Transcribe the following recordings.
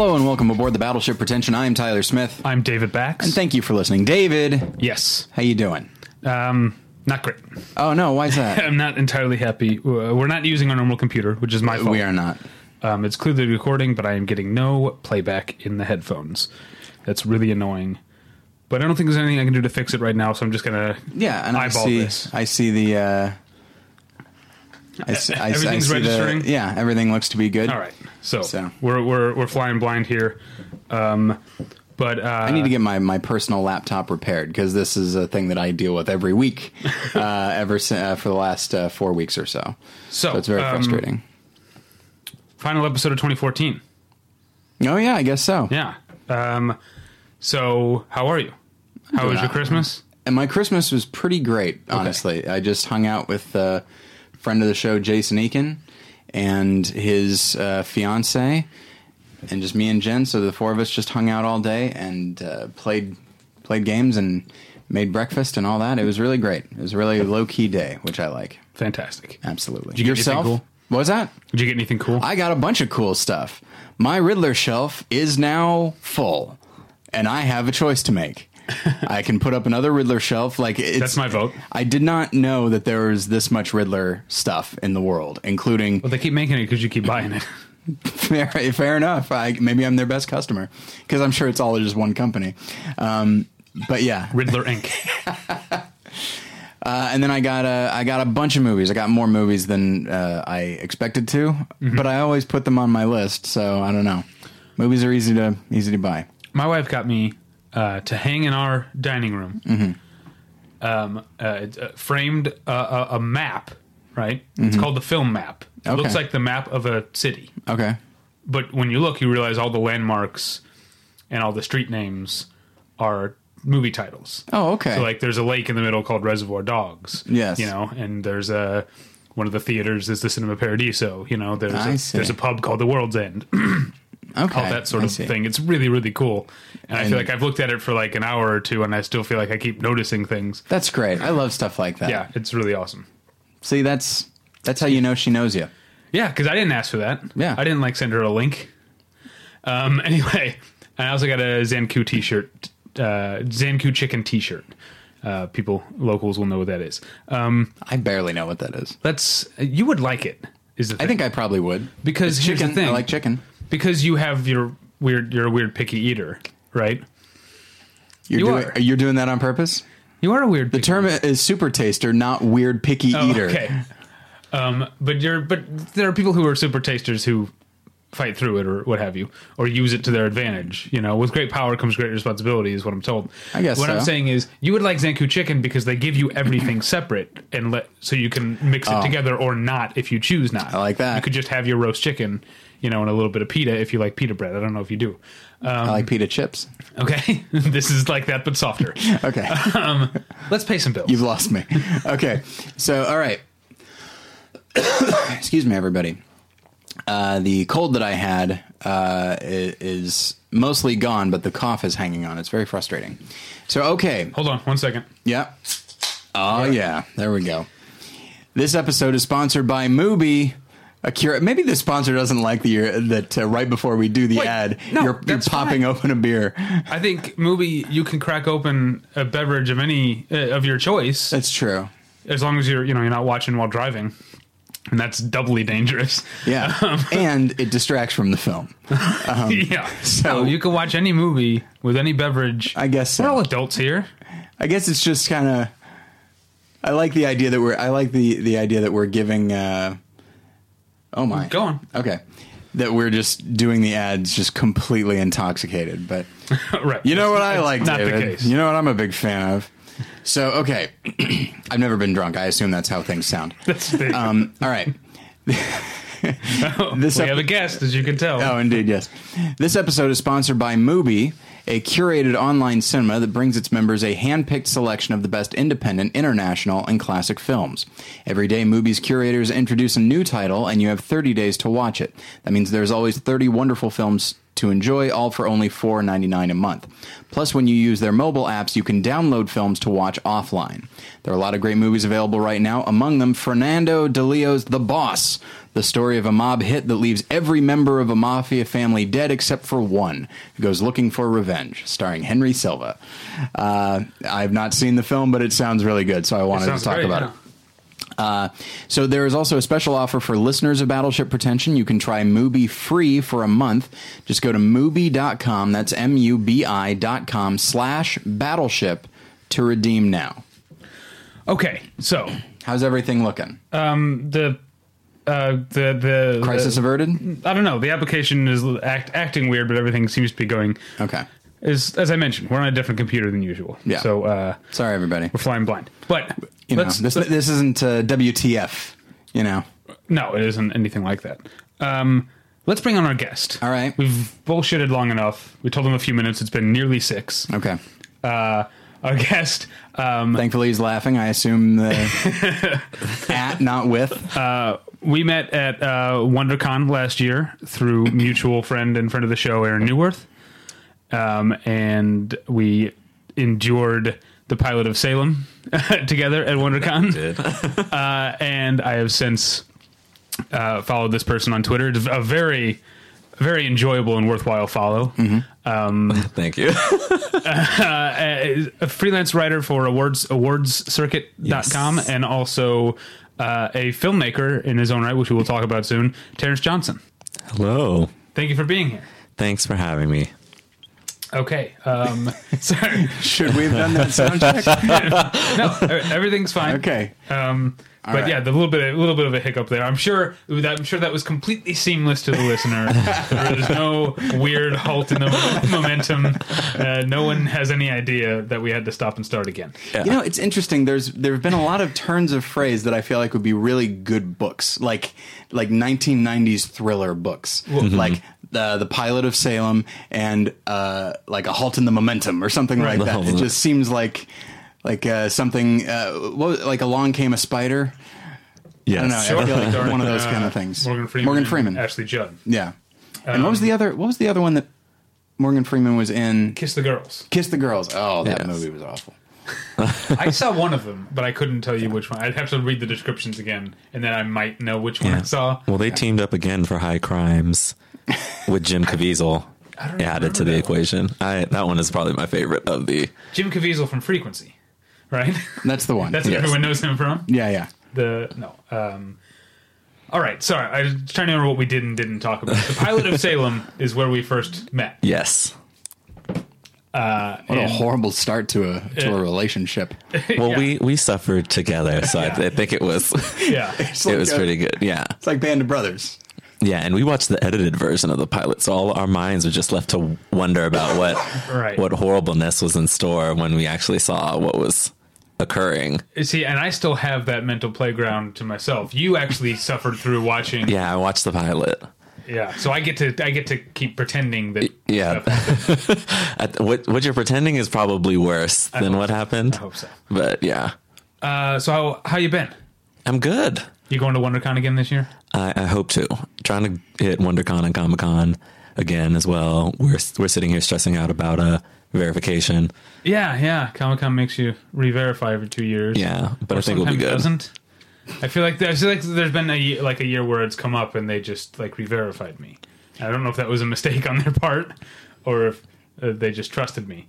Hello and welcome aboard the Battleship Pretension. I am Tyler Smith, I'm David Bax. and thank you for listening. David, yes. how you doing? Um, not great. Oh no, why is that? I'm not entirely happy. Uh, We're not using our normal computer, which is my fault. we are not. Um, it's clearly recording, but I am getting no playback in the headphones. That's really annoying. But I don't think there's anything I can do to fix it right now, so I'm just gonna Yeah, and I eyeball see. this. I see the. Uh, I I, see- I Everything's see the- registering? yeah, everything looks to be good. All right. So, So. we're we're we're flying blind here. Um, but uh, I need to get my, my personal laptop repaired because this is a thing that I deal with every week, uh, ever uh, for the last uh, four weeks or so. so, So it's very um, frustrating. Final episode of 2014. Oh yeah, I guess so. Yeah. Um, so how are you? How was your Christmas? And my Christmas was pretty great, honestly. I just hung out with a friend of the show, Jason Eakin, and his uh, fiance, and just me and Jen. So the four of us just hung out all day and uh, played played games and made breakfast and all that. It was really great. It was a really low key day, which I like. Fantastic. Absolutely. you get anything Yourself? cool? What was that? Did you get anything cool? I got a bunch of cool stuff. My Riddler shelf is now full, and I have a choice to make. I can put up another Riddler shelf. Like it's, That's my vote. I did not know that there was this much Riddler stuff in the world, including Well, they keep making it because you keep buying it. fair, fair enough. I, maybe I'm their best customer because I'm sure it's all just one company. Um, but yeah, Riddler Inc. Uh, and then I got a I got a bunch of movies. I got more movies than uh, I expected to, Mm-hmm. but I always put them on my list. So I don't know. Movies are easy to easy to buy. My wife got me uh, to hang in our dining room. Mm-hmm. Um, uh, uh, framed a, a, a map. Right. It's called the film map. It Mm-hmm. Okay. looks like the map of a city, Okay. but when you look, you realize all the landmarks and all the street names are movie titles. Oh, okay. So like there's a lake in the middle called Reservoir Dogs. Yes. You know, and there's a one of the theaters is the Cinema Paradiso. You know, there's a, there's a pub called the World's End. okay. all that sort I of see. thing. It's really really cool. And, I feel like I've looked at it for like an hour or two and I still feel like I keep noticing things. That's great. I love stuff like that. Yeah, it's really awesome. See, that's that's how you know she knows you. Yeah, because I didn't ask for that. Yeah. I didn't like send her a link. Um. Anyway, I also got a Zankou T-shirt, uh, Zankou chicken T-shirt. Uh, people locals will know what that is. Um, I barely know what that is. that's you would like it. Is the thing. I think I probably would because It's here's chicken. the thing. I like chicken. Because you have your weird. You're a weird picky eater, right? You're You doing are. you're doing that on purpose. You are a weird. The term is super taster, not weird picky Oh, eater. Okay. Um, but you're but there are people who are super tasters who fight through it or what have you, or use it to their advantage. You know, with great power comes great responsibility, is what I'm told. I guess what so. I'm saying is you would like Zankou chicken because they give you everything separate and let so you can mix it together or not if you choose not. Oh. I like that. You could just have your roast chicken, you know, and a little bit of pita if you like pita bread. I don't know if you do. I like pita chips. Okay, this is like that but softer. Okay. Let's pay some bills. You've lost me. Okay. So, all right. Excuse me, everybody. Uh, the cold that I had uh, is mostly gone, but the cough is hanging on. It's very frustrating. So, okay. Hold on one second. Yep. Oh, yeah. There we go. This episode is sponsored by Mubi. Maybe the sponsor doesn't like the that uh, right before we do the Wait, ad, no, you're, you're popping open a beer. I think movie you can crack open a beverage of any uh, of your choice That's true. as long as you're you know you're not watching while driving, and that's doubly dangerous. Yeah, Um, and it distracts from the film. yeah. so- So you can watch any movie with any beverage. I guess so. We're all adults here. I guess it's just kind of. I like the idea that we're. I like the the idea that we're giving. Uh, oh my! Go on. Okay, that we're just doing the ads just completely intoxicated. But right. you know what I like, Not David? the case. You know what I'm a big fan of. So okay, I've never been drunk. I assume that's how things sound. That's the, Um, all right. this we ep- have a guest, as you can tell. Oh, indeed, yes. This episode is sponsored by Mubi, a curated online cinema that brings its members a hand-picked selection of the best independent, international, and classic films. Every day, Mubi's curators introduce a new title, and you have 30 days to watch it. That means there's always 30 wonderful films to enjoy, all for only $4.99 a month. Plus, when you use their mobile apps, you can download films to watch offline. There are a lot of great movies available right now, among them Fernando Di Leo's The Boss, the story of a mob hit that leaves every member of a mafia family dead except for one, who goes looking for revenge, starring Henry Silva. Uh, I've not seen the film, but it sounds really good, so I wanted to talk great, about yeah. it. Uh, so there is also a special offer for listeners of Battleship Pretension. You can try Mubi free for a month. Just go to Mubi.com, that's M-U-B-I dot com slash battleship to redeem now. Okay, so How's everything looking? the uh, the the Crisis the, averted? I don't know. The application is act, acting weird, but everything seems to be going. Okay. Is as I mentioned, we're on a different computer than usual. Yeah. So uh, Sorry, everybody. we're flying blind. But You know, let's, this, let's- this isn't uh, WTF, you know. no, it isn't anything like that. Um, let's bring on our guest. All right. We've bullshitted long enough. We told him a few minutes. It's been nearly six. Okay. Uh, our guest. Um, Thankfully, he's laughing. I assume the at, not with. we met at uh, WonderCon last year through mutual friend and friend of the show, Aaron Newworth. Um, and we endured the pilot of Salem together at WonderCon. Uh, and I have since uh, followed this person on Twitter. It's a very, very enjoyable and worthwhile follow. Thank you. Uh, a freelance writer for awards awardscircuit.com Yes. and also uh, a filmmaker in his own right, which we will talk about soon, Terence Johnson. Hello. Thank you for being here. Thanks for having me. Okay. Um, sorry. Should we have done that sound check? No, everything's fine. Okay. Um, but right. yeah, the little bit, a little bit of a hiccup there. I'm sure that I'm sure that was completely seamless to the listener. There's no weird halt in the momentum. Uh, no one has any idea that we had to stop and start again. You know, it's interesting. There's there have been a lot of turns of phrase that I feel like would be really good books, like like 1990s thriller books, like the the Pilot of Salem and uh, like a Halt in the Momentum or something like that. It just seems like like uh, something. Uh, what, like Along Came a Spider. Yes. I don't know. I feel like Starring, one of those kind of things. Morgan Freeman. Morgan and Freeman. Ashley Judd. Yeah. And what was the other? What was the other one that Morgan Freeman was in? Kiss the Girls. Kiss the Girls. Oh, that Yes. movie was awful. I saw one of them, but I couldn't tell you which one. I'd have to read the descriptions again, and then I might know which one I saw. Well, they teamed up again for High Crimes with Jim Caviezel added to the that equation. I that one is probably my favorite of the. Jim Caviezel from Frequency, right? That's the one. That's what Yes. everyone knows him from. Yeah, yeah. The no. Um, all right, sorry. I was trying to remember what we did and didn't talk about. The pilot of Salem is where we first met. Yes. What a horrible start to a to a relationship. Well, Yeah. we we suffered together, so I, I think it was Yeah, it like was a- pretty good. Yeah. It's like Band of Brothers. Yeah, and we watched the edited version of the pilot, so all our minds were just left to wonder about what Right. what horribleness was in store when we actually saw what was occurring. see, and I still have that mental playground to myself. You actually suffered through watching. Yeah, I watched the pilot. Yeah, so I get to I get to keep pretending that. Yeah. stuff happened. At- what what you're pretending is probably worse than what so. happened. I hope so. But yeah, Uh, so how how you been? I'm good. You going to WonderCon again this year? I, I hope to. Trying to hit WonderCon and Comic Con again as well. We're we're sitting here stressing out about a verification. Yeah, yeah. Comic Con makes you re-verify every two years. Yeah, but I think we'll be good. Doesn't. I feel like I feel like there's been a like a year where it's come up and they just like re-verified me. I don't know if that was a mistake on their part or if uh, they just trusted me.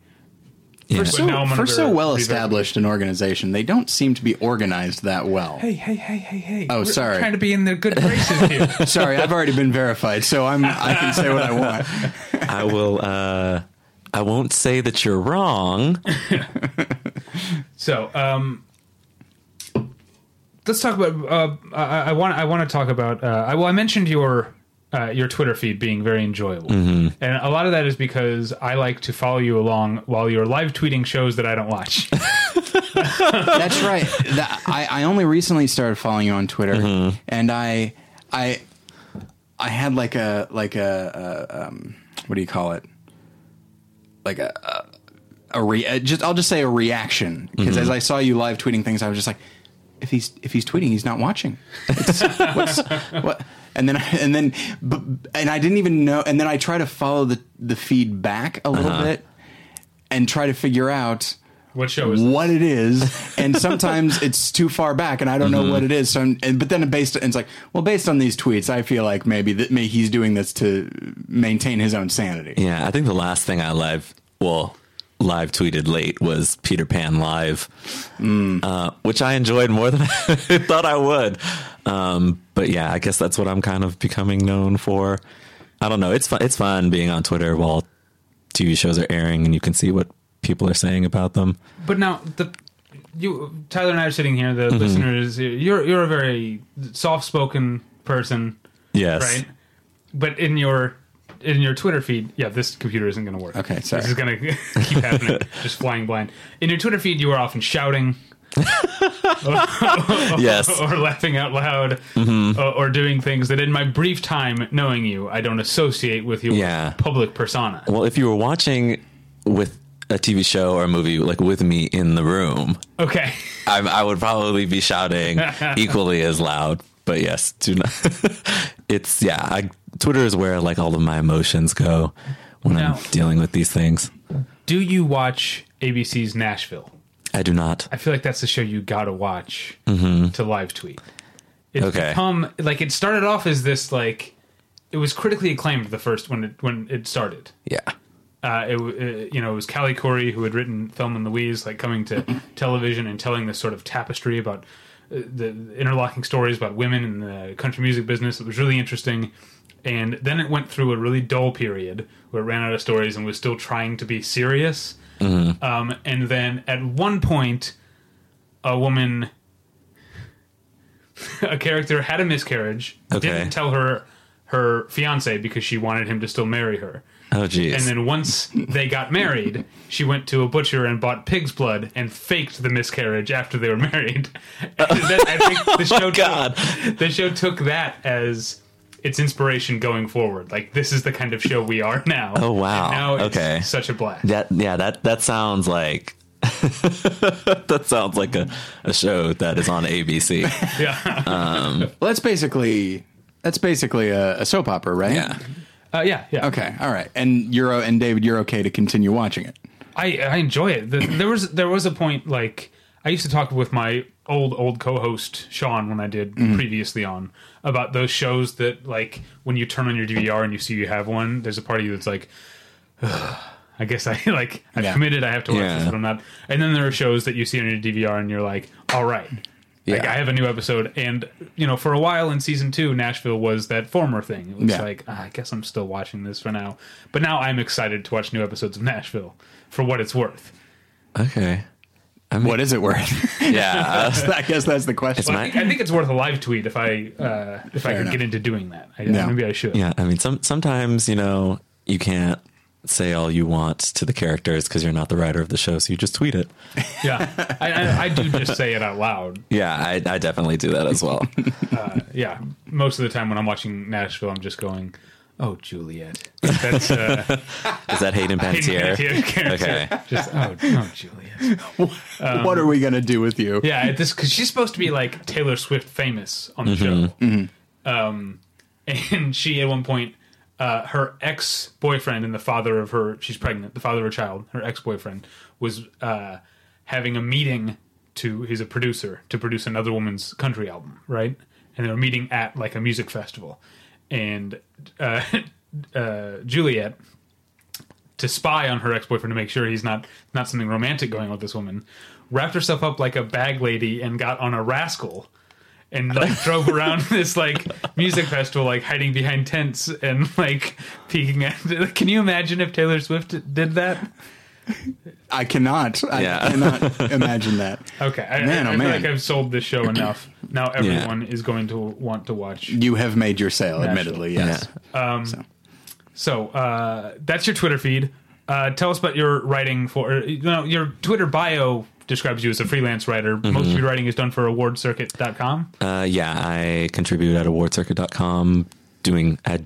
Yeah. For so, now for so well established an organization, they don't seem to be organized that well. Hey, hey, hey, hey, hey! Oh, We're sorry. Trying to be in the good graces here. Sorry, I've already been verified, so I'm I can say what I want. I will. uh I won't say that you're wrong. So, um, let's talk about. Uh, I, I want. I want to talk about. Uh, I, well, I mentioned your uh, your Twitter feed being very enjoyable, and a lot of that is because I like to follow you along while you're live tweeting shows that I don't watch. That's right. That, I, I only recently started following you on Twitter, and I I I had like a like a, a um, what do you call it? Like a a, a re, uh, just I'll just say a reaction because as I saw you live tweeting things, I was just like, if he's if he's tweeting, he's not watching. It's, what's, what? And then and then and I didn't even know. And then I try to follow the the feed back a little Uh-huh. bit and try to figure out What show is this? what it is, and sometimes it's too far back, and I don't Mm-hmm. know what it is. So, I'm, and, but then based, and it's like, well, based on these tweets, I feel like maybe that maybe he's doing this to maintain his own sanity. Yeah, I think the last thing I live, well, live tweeted late was Peter Pan live, uh, which I enjoyed more than I thought I would. Um, but yeah, I guess that's what I'm kind of becoming known for. I don't know. It's fun. It's fun being on Twitter while TV shows are airing and you can see what people are saying about them. But now the you Tyler and I are sitting here. Mm-hmm. The listeners, you're you're a very soft spoken person, Yes. right? But in your in your Twitter feed, yeah, this computer isn't going to work. Okay, sorry. This is going to keep happening, just flying blind. In your Twitter feed, you are often shouting. Yes. or laughing out loud, Mm-hmm. or, or doing things that, in my brief time knowing you, I don't associate with your Yeah. public persona. Well, if you were watching with a TV show or a movie, like with me in the room, Okay, I, I would probably be shouting equally as loud. But yes, do not. it's yeah. I, Twitter is where like all of my emotions go when Now- I'm dealing with these things. do you watch ABC's Nashville? I do not. I feel like that's the show you gotta watch to live tweet. It's Okay. become like it started off as this like it was critically acclaimed the first when it when it started. Yeah. Uh, it, w- uh, you know it was Callie Khouri who had written Thelma and Louise like coming to television and telling this sort of tapestry about uh, the interlocking stories about women in the country music business. It was really interesting. And then it went through a really dull period where it ran out of stories and was still trying to be serious. Um, and then at one point, a woman, a character had a miscarriage, Okay. didn't tell her her fiance because she wanted him to still marry her. Oh geez. And then once they got married, she went to a butcher and bought pig's blood and faked the miscarriage after they were married. And then I think the show Oh God. Took, the show took that as its inspiration going forward. Like this is the kind of show we are now. Oh, wow. And now it's Okay. such a blast. that yeah that that sounds like that sounds like a, a show that is on ABC. Yeah. Well, that's basically that's basically a, a soap opera, right? yeah. Uh, yeah. Yeah. Okay. All right. And you're and David, you're okay to continue watching it. I I enjoy it. The, there was there was a point like I used to talk with my old old co-host Sean when I did previously on about those shows that like when you turn on your DVR and you see you have one, there's a part of you that's like. I guess I like I've Yeah. committed. I have to watch Yeah. this, but I'm not. And then there are shows that you see on your DVR, and you're like, "All right, like Yeah. I have a new episode." And you know, for a while in season two, Nashville was that former thing. It was like, ah, I guess I'm still watching this for now. But now I'm excited to watch new episodes of Nashville for what it's worth. Okay. What is it worth? Yeah. uh, I guess that's the question. Well, I, think, I think it's worth a live tweet if I uh, if I could enough. get into doing that. I, Yeah. Maybe I should. yeah. I mean, some sometimes you know you can't say all you want to the characters because you're not the writer of the show, so you just tweet it. Yeah. I, I, I do just say it out loud. Yeah, I, I definitely do that as well. Yeah. Most of the time when I'm watching Nashville, I'm just going, "Oh, Juliet." That's uh, Is that Hayden Hayden Panettiere? Panettiere's. Okay. Just oh, oh, Juliet. what are we gonna do with you? Yeah, this because she's supposed to be like Taylor Swift famous on the Mm-hmm. show. Um, and she at one point, uh, her ex boyfriend and the father of her, she's pregnant, the father of her child, her ex boyfriend was uh, having a meeting to. He's a producer to produce another woman's country album, right? And they were meeting at like a music festival, and uh, uh, Juliet to spy on her ex-boyfriend to make sure he's not not something romantic going on with this woman wrapped herself up like a bag lady and got on a rascal and like drove around this like music festival like hiding behind tents and like peeking at can you imagine if taylor swift did that I cannot. I Yeah. cannot imagine that. okay i, Man, I, oh, I feel man. like i've sold this show enough now everyone is going to want to watch You have made your sale, Nashville. admittedly. Yes. So uh, that's your Twitter feed. Uh, tell us about your writing for you know your Twitter bio describes you as a freelance writer. Most of your writing is done for awardcircuit.com. Uh, yeah, I contribute at awardcircuit.com doing, I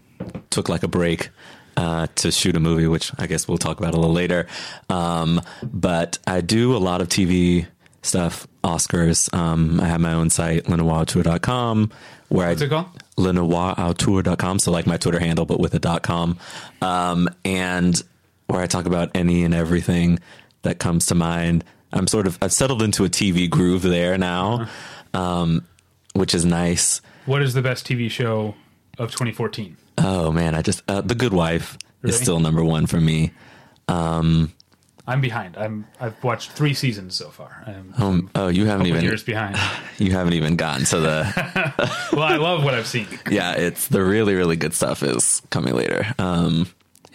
took like a break uh, to shoot a movie, which I guess we'll talk about a little later. Um, but I do a lot of TV stuff, Oscars. Um, I have my own site, linawachua.com, where What's I, it called? lenoirautour.com. So like my Twitter handle, but with a dot com. Um, and where I talk about any and everything that comes to mind. I'm sort of, I've settled into a TV groove there now, um, which is nice. What is the best TV show of 2014? Oh man, I just, uh, The Good Wife Really? is still number one for me. I'm behind. I'm I've watched three seasons so far. I'm Um, oh, you haven't even, years behind. you haven't even gotten to the, well, I love what I've seen. yeah, it's the really, really good stuff is coming later. Um,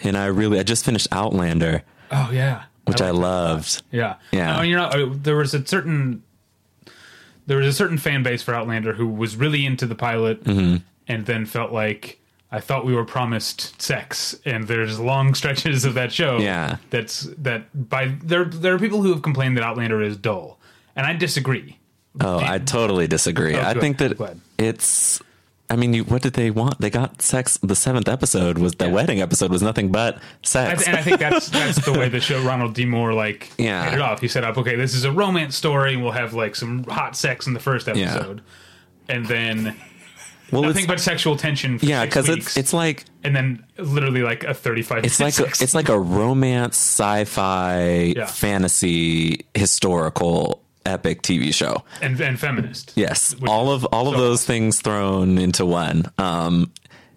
and I really, I just finished Outlander, Oh yeah, which I, that. loved. Yeah, Yeah. No, you know, There was a certain there was a certain fan base for Outlander who was really into the pilot, Mm-hmm. and then felt like I thought we were promised sex, and there's long stretches of that show. Yeah. that's that by there. There are people who have complained that Outlander is dull, and I disagree. Oh, I totally disagree. Oh, I think that it's. I mean, you, what did they want? They got sex. The seventh episode was the Yeah. wedding episode was nothing but sex. and I think that's that's the way the show Ronald D. Moore like Yeah. it off. He set up, okay, this is a romance story. We'll have like some hot sex in the first episode, and then well, nothing but sexual tension. For yeah, because it's it's like and then literally like a thirty-five. it's like a, it's like a romance, sci-fi, Yeah. fantasy, historical, epic TV show. and, and feminist. Yes, all of all of so those things thrown into one. Um,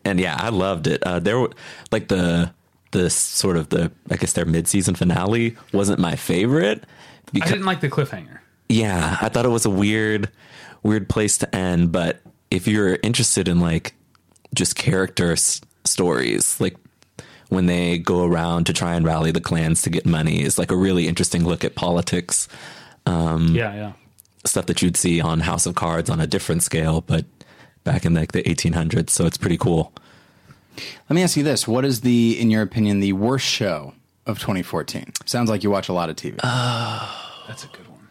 and yeah, I loved it. Uh, there, were like the the sort of the I guess their mid season finale wasn't my favorite. Because, I didn't like the cliffhanger. yeah, I thought it was a weird weird place to end. But if you're interested in like just character s- stories, like when they go around to try and rally the clans to get money, is like a really interesting look at politics um, yeah, yeah. stuff that you'd see on House of Cards on a different scale, but back in like the 1800s. So it's pretty cool. Let me ask you this: What is the, in your opinion, the worst show of 2014? Sounds like you watch a lot of TV. That's a good one.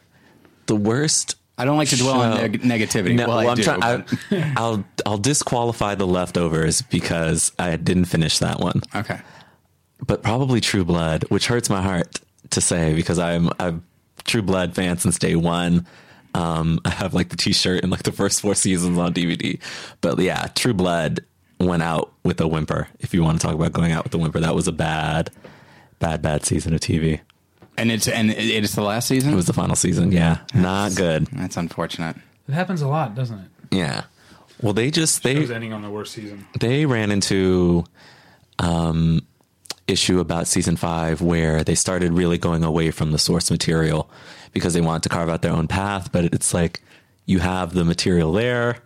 The worst. I don't like to dwell on neg- negativity. No, well, I well, I'm do, trying. but- I, I'll I'll disqualify the leftovers because I didn't finish that one. okay. But probably True Blood, which hurts my heart to say because I'm I'm True Blood fan since day one. Um, I have like the T-shirt and like the first four seasons on DVD. But yeah, True Blood went out with a whimper. If you want to talk about going out with a whimper, that was a bad, bad, bad season of TV. And it's and it's the last season. It was the final season. Yeah, not good. That's unfortunate. It happens a lot, doesn't it? Yeah. Well, they just It was they ending on the worst season. they ran into um issue about season five where they started really going away from the source material because they wanted to carve out their own path. But it's like you have the material there.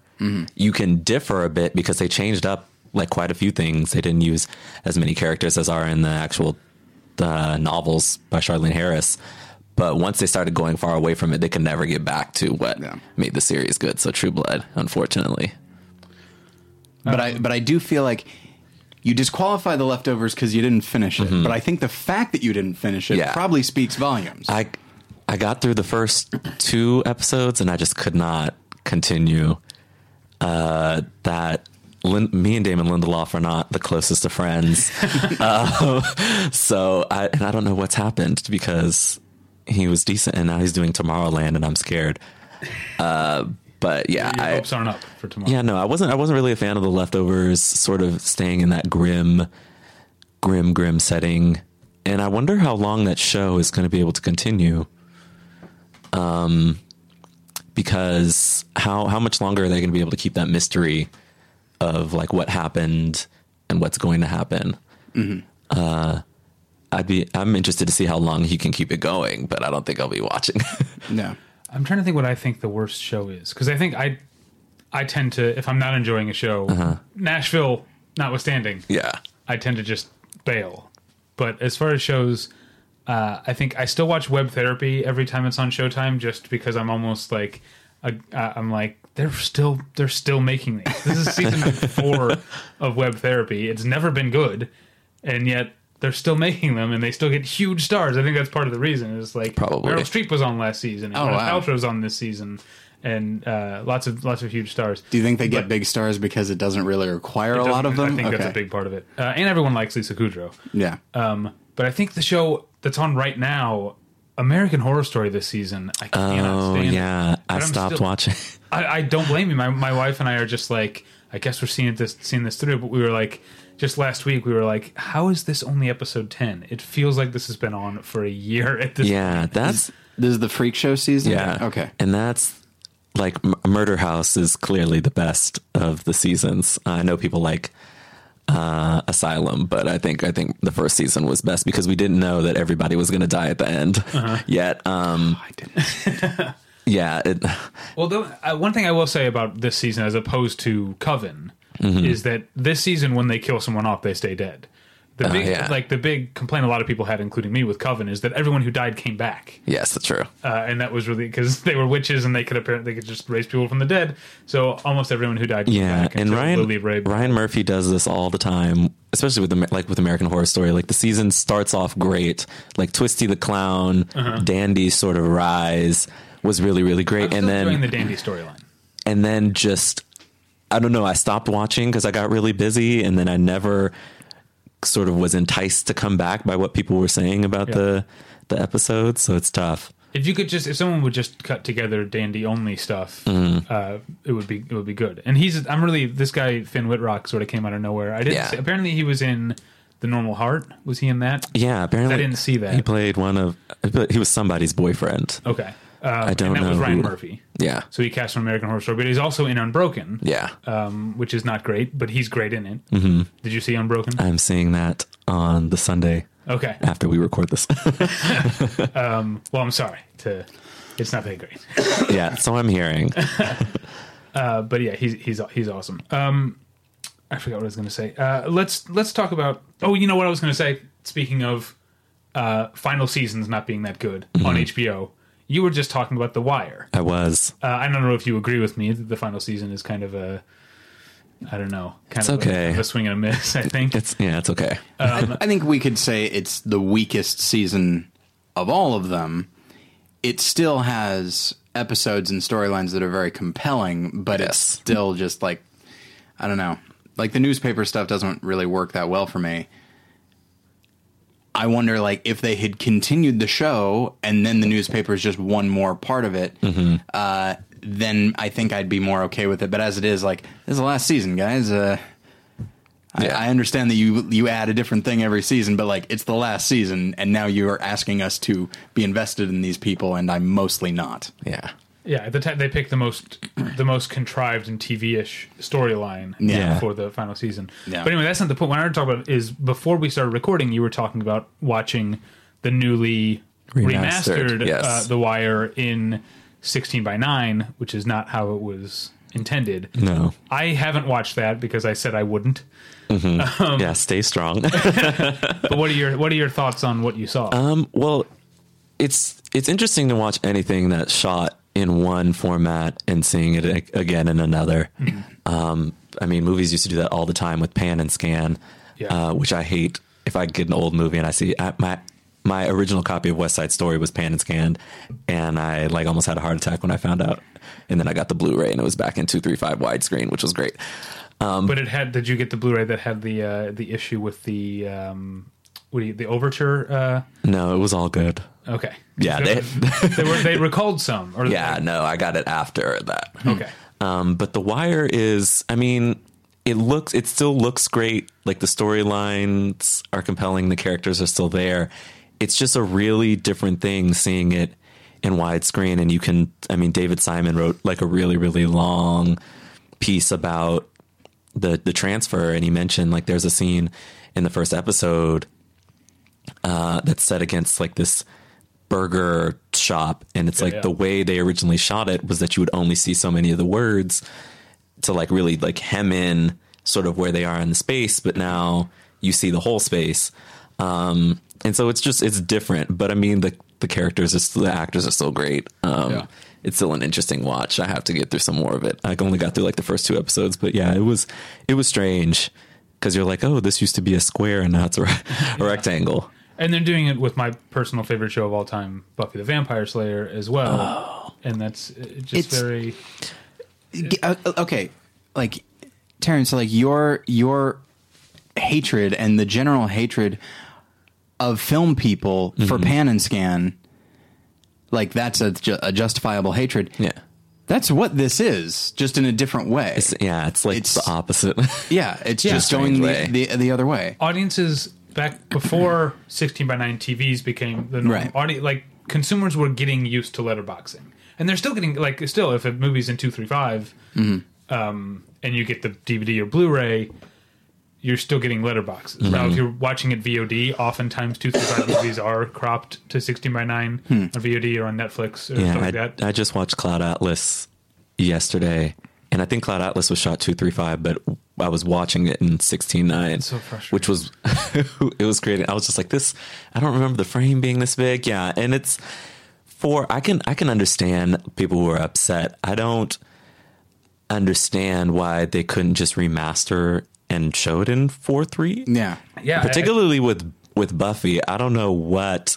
You can differ a bit because they changed up like quite a few things. They didn't use as many characters as are in the actual the novels by Charlaine Harris. But once they started going far away from it, they could never get back to what Yeah. made the series good. So True Blood, unfortunately. But I but I do feel like you disqualify the leftovers because you didn't finish it. But I think the fact that you didn't finish it Yeah. probably speaks volumes. I I got through the first two episodes and I just could not continue. Uh, that Lin- me and Damon Lindelof are not the closest of friends, uh, so I and I don't know what's happened because he was decent and now he's doing Tomorrowland and I'm scared. Uh, but yeah, Your I, hopes aren't up for tomorrow. yeah, no, I wasn't. I wasn't really a fan of the leftovers. Sort of staying in that grim, grim, grim setting, and I wonder how long that show is going to be able to continue. Um, because how how much longer are they going to be able to keep that mystery of like what happened and what's going to happen? Uh, I'd be. I'm interested to see how long he can keep it going, but I don't think I'll be watching. no. I'm trying to think what I think the worst show is because I think I I tend to if I'm not enjoying a show, Uh-huh. Nashville notwithstanding, yeah. I tend to just bail. But as far as shows, uh, I think I still watch Web Therapy every time it's on Showtime, just because I'm almost like uh, I'm like they're still they're still making these. This is season four of Web Therapy. It's never been good, and yet they're still making them, and they still get huge stars. I think that's part of the reason. Is like Probably. Meryl Streep was on last season, and Oh, Gwyneth wow. Paltrow's on this season, and uh, lots of lots of huge stars. Do you think they get But- big stars because it doesn't really require a lot of them? I think that's a big part of it, uh, and everyone likes Lisa Kudrow. Yeah. Um, but I think the show that's on right now, American Horror Story this season, I cannot Oh stand. it. yeah, I I'm stopped still- watching. I, I don't blame you. My my wife and I are just like I guess we're seeing this seeing this through. But we were like, just last week, we were like, how is this only episode ten? It feels like this has been on for a year at this. Yeah, that's This is the freak show season. yeah. Okay. and that's like M- Murder House is clearly the best of the seasons. I know people like uh, Asylum, but I think I think the first season was best because we didn't know that everybody was going to die at the end yet. Um, I didn't. yeah, it, Well, the, uh, one thing I will say about this season, as opposed to Coven, Mm-hmm. is that this season, when they kill someone off, they stay dead. The Oh, big, yeah. like the big complaint a lot of people had, including me, with Coven, is that everyone who died came back, yes, that's true. uh, and that was really because they were witches and they could apparently they could just raise people from the dead. So almost everyone who died, came Yeah, back and Ryan. Ryan Murphy does this all the time, especially with Amer- like with American Horror Story. Like the season starts off great, like Twisty the Clown, Uh-huh. Dandy's sort of rise was really really great, and then the Dandy storyline. and then just I don't know. I stopped watching because I got really busy, and then I never sort of was enticed to come back by what people were saying about Yeah. the the episode. So it's tough. If you could just, if someone would just cut together Dandy only stuff, Mm-hmm. uh, it would be it would be good. And he's, I'm really this guy Finn Wittrock sort of came out of nowhere. I didn't. Yeah. See, apparently, he was in the Normal Heart. Was he in that? Yeah, apparently I didn't see that. He played one of he was somebody's boyfriend. Okay, uh, I don't and that was Ryan who. Murphy. Yeah, So he cast from American Horror Story, but he's also in Unbroken, yeah. um, which is not great, but he's great in it. Mm-hmm. Did you see Unbroken? I'm seeing that on the Sunday Okay. after we record this. Well, I'm sorry. To, it's not that great. yeah, so I'm hearing. Uh, but yeah, he's he's he's awesome. Um, I forgot what I was going to say. Uh, let's let's talk about. Oh, you know what I was going to say. Speaking of uh, final seasons not being that good on HBO, you were just talking about The Wire. I was. Uh, I don't know if you agree with me that the final season is kind of a. I don't know. Kind It's of a- okay. a, swing and a miss. I think. It's yeah, it's okay. Um, I think we could say it's the weakest season of all of them. It still has episodes and storylines that are very compelling, but it's still just like I don't know. Like the newspaper stuff doesn't really work that well for me. I wonder like if they had continued the show and then the newspaper is just one more part of it, uh, then I think I'd be more okay with it. But as it is, like this is the last season, guys. Uh, Yeah. I, I understand that you you add a different thing every season, but like it's the last season, and now you are asking us to be invested in these people, and I'm mostly not. Yeah. Yeah, at the time they picked the most the most contrived and TV-ish storyline Yeah. for the final season. Yeah. But anyway, that's not the point. What I want to talk about is before we started recording, you were talking about watching the newly Remastered, remastered, yes. uh, The Wire in 16 by 9, which is not how it was intended. No. I haven't watched that because I said I wouldn't. yeah, stay strong. But what are your what are your thoughts on what you saw? Um, well, it's it's interesting to watch anything that's shot in one format and seeing it again in another. Um, I mean, movies used to do that all the time with pan and scan, Yeah. uh, which I hate. If I get an old movie and I see I, my my original copy of West Side Story was pan and scanned, and I like almost had a heart attack when I found out. And then I got the Blu-ray and it was back in two three five widescreen, which was great. but it had. Did you get the Blu-ray that had the uh, the issue with the um, what do you, the overture? Uh, No, it was all good. Okay. Yeah, they, they- they were they recalled some. Or Yeah, no, I got it after that. Okay. Um, but The Wire is, I mean, it looks, it still looks great. Like the storylines are compelling, the characters are still there. It's just a really different thing seeing it in widescreen. And you can, I mean, David Simon wrote like a really, really long piece about the the transfer, and he mentioned like there's a scene in the first episode uh, that's set against like this burger shop, and it's like yeah. the way they originally shot it was that you would only see so many of the words to like really like hem in sort of where they are in the space, but now you see the whole space. Um, and so it's just it's different, but I mean the the characters are still, the actors are still great. Um, Yeah. It's still an interesting watch. I have to get through some more of it. I only got through like the first two episodes, but yeah, it was it was strange because you're like, oh, this used to be a square and now it's a, re- a rectangle. And they're doing it with my personal favorite show of all time, Buffy the Vampire Slayer, as well. And that's uh, just It's- very. G- uh, okay, like Terence, like your your hatred and the general hatred of film people for pan and scan, like that's a, ju- a justifiable hatred. Yeah. That's what this is, just in a different way. It's, yeah, it's like It's- the opposite. yeah, it's Yeah. just going the, the the other way. audiences back before 16 by 9 TVs became the norm, Right. like consumers were getting used to letterboxing and they're still getting like still if a movie's in 235 Mm-hmm. um, and you get the DVD or Blu-ray you're still getting letterboxes now Mm-hmm. if you're watching it VOD oftentimes 235 movies are cropped to 16 by 9 Hmm. on VOD or on Netflix or yeah, I, like that I just watched Cloud Atlas yesterday, and I think Cloud Atlas was shot two three five, but I was watching it in sixteen nine, so which was it was great. I was just like this. I don't remember the frame being this big. Yeah, and it's for I can I can understand people who are upset. I don't understand why they couldn't just remaster and show it in four three. Yeah, yeah I- particularly with with Buffy. I don't know what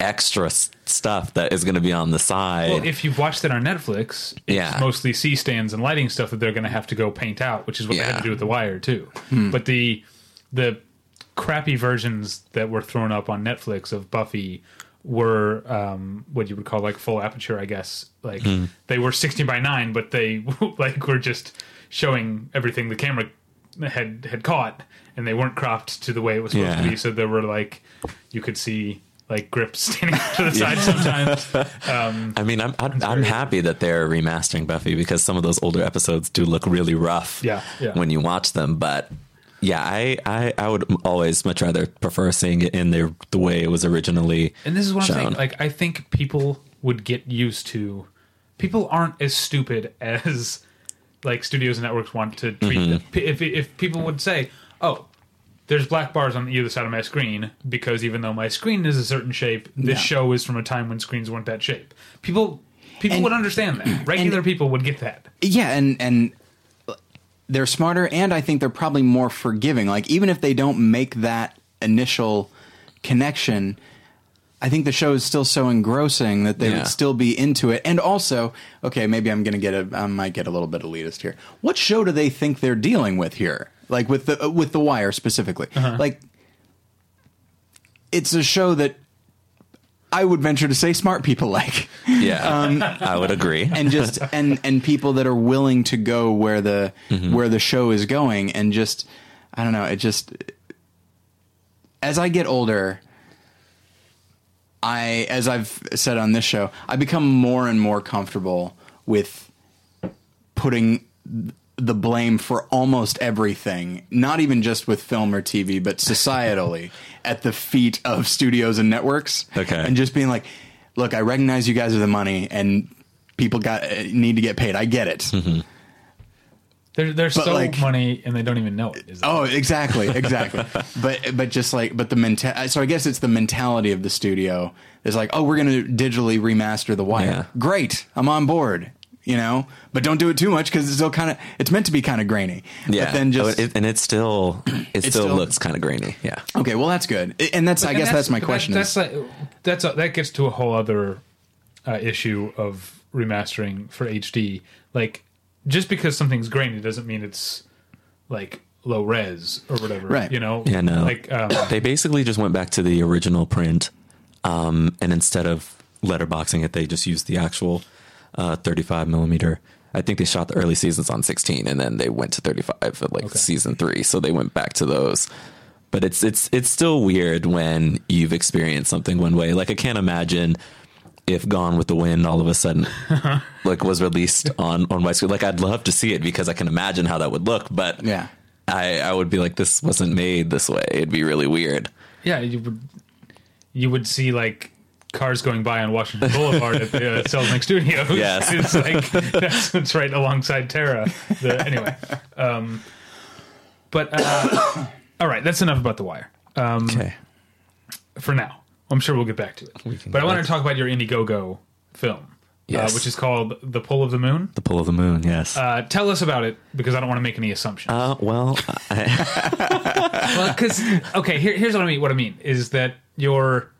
extra stuff that is going to be on the side. Well, if you've watched it on Netflix, it's Yeah. mostly C stands and lighting stuff that they're going to have to go paint out, which is what they had to do with The Wire too. Hmm. But the the crappy versions that were thrown up on Netflix of Buffy were um, what you would call like full aperture, I guess. Like Hmm. they were sixteen by nine, but they like were just showing everything the camera had had caught, and they weren't cropped to the way it was supposed to be. So there were like you could see like grips standing to the side sometimes. I mean, I'm I'm, I'm happy that they're remastering Buffy because some of those older episodes do look really rough. Yeah, yeah. when you watch them, but. Yeah, I, I, I would always much rather prefer seeing it in the the way it was originally. And this is what I'm saying. Like, I think people would get used to. People aren't as stupid as like studios and networks want to treat Mm-hmm. them. If if people would say, "Oh, there's black bars on either side of my screen," because even though my screen is a certain shape, this Yeah. show is from a time when screens weren't that shape. People people And- would understand that. Regular people would get that. yeah, and and they're smarter, and I think they're probably more forgiving. Like even if they don't make that initial connection. I think the show is still so engrossing that they Yeah. would still be into it. And also, okay, maybe I'm going to get a, I might get a little bit elitist here. What show do they think they're dealing with here? Like with the uh, with the Wire specifically. Like, it's a show that I would venture to say smart people like, Yeah, I would agree. Um, and just and and people that are willing to go where the where the show is going, and just I don't know. It just as I get older. I, as I've said on this show, I become more and more comfortable with putting the blame for almost everything, not even just with film or TV, but societally, at the feet of studios and networks. Okay. And just being like, look, I recognize you guys are the money and people got uh, need to get paid. I get it. They're they're But, so like- money and they don't even know it. Is Oh, exactly, exactly. but but just like but the mental. So I guess it's the mentality of the studio. is like, oh, we're going to digitally remaster The Wire. Yeah. Great, I'm on board. You know, but don't do it too much because it's still kind of. It's meant to be kind of grainy. yeah, But then just Oh, it, and it still it still, still- looks kind of grainy. Yeah, okay. Well, that's good. And that's. I And guess that's, my that- question. That's is, like, that's a, that gets to a whole other uh, issue of remastering for HD. Like, just because something's grainy doesn't mean it's like low res or whatever. Right. You know. Yeah, no. Like, um, they basically just went back to the original print, um, and instead of letterboxing it, they just used the actual uh, 35 millimeter. I think they shot the early seasons on 16, and then they went to 35 at like season three. So they went back to those. But it's it's it's still weird when you've experienced something one way. Like I can't imagine if Gone with the Wind all of a sudden like was released on on widescreen. Like I'd love to see it because I can imagine how that would look. But Yeah. I I would be like this wasn't made this way. It'd be really weird. yeah, you would you would see like cars going by on Washington Boulevard at the uh, Selznick Studios. Yes. it's like that's it's right alongside Tara. The, anyway, um, but uh, all right, that's enough about the Wire. Um, Okay. for now. I'm sure we'll get back to it. But I want to talk about your Indiegogo film, Yes. uh, which is called The Pull of the Moon. The pull of the moon, yes. Uh, Uh, tell us about it because I don't want to make any assumptions. well, I, well, because okay, here, here's what I mean. What I mean is that your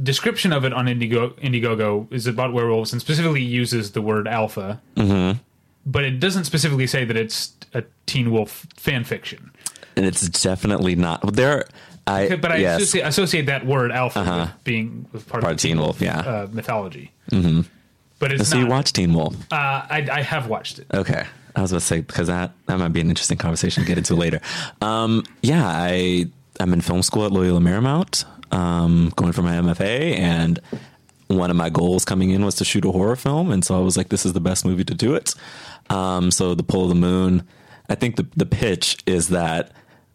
description of it on Indigo, Indiegogo is about werewolves and specifically uses the word alpha, mm-hmm. but it doesn't specifically say that it's a Teen Wolf fan fiction. and it's definitely not. There, I But I yes, Uh-huh. associate, associate that word alpha with being with part, Part of Teen Wolf, yeah. uh, mythology. Mm-hmm. but it's So you not. watch Teen Wolf? uh, I, I have watched it. Okay. I was about to say because that that might be an interesting conversation to get into later. Um, yeah, I I'm in film school at Loyola Marymount, um, going for my MFA, and one of my goals coming in was to shoot a horror film, and so I was like, this is the best movie to do it. Um, so the Pull of the Moon. I think the the pitch is that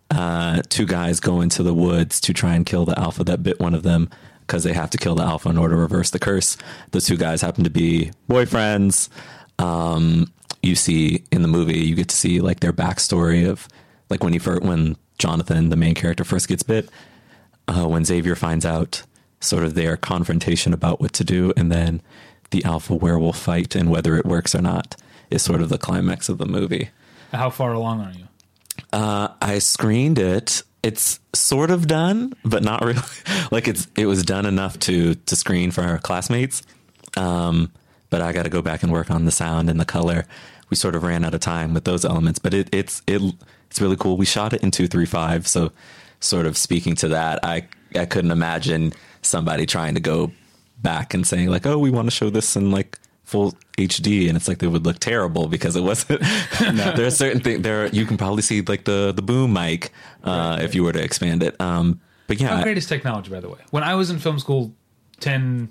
uh, two guys go into the woods to try and kill the alpha that bit one of them because they have to kill the alpha in order to reverse the curse. The two guys happen to be boyfriends. Um, you see in the movie, you get to see like their backstory of like when he first, when Jonathan, the main character, first gets bit. Uh, when Xavier finds out sort of their confrontation about what to do, and then the alpha werewolf fight and whether it works or not is sort of the climax of the movie. How far along are you? Uh, I screened it. It's sort of done, but not really. like it's it was done enough to to screen for our classmates. Um, but I got to go back and work on the sound and the color. We sort of ran out of time with those elements, but it, it's it it's really cool. We shot it in two three five, so sort of speaking to that, I I couldn't imagine somebody trying to go back and saying like, oh, we want to show this in like full HD, and it's like they would look terrible because it wasn't. there are certain things there. You can probably see like the the boom mic uh, if you were to expand it. Um, but yeah, How great is technology, by the way? When I was in film school 10,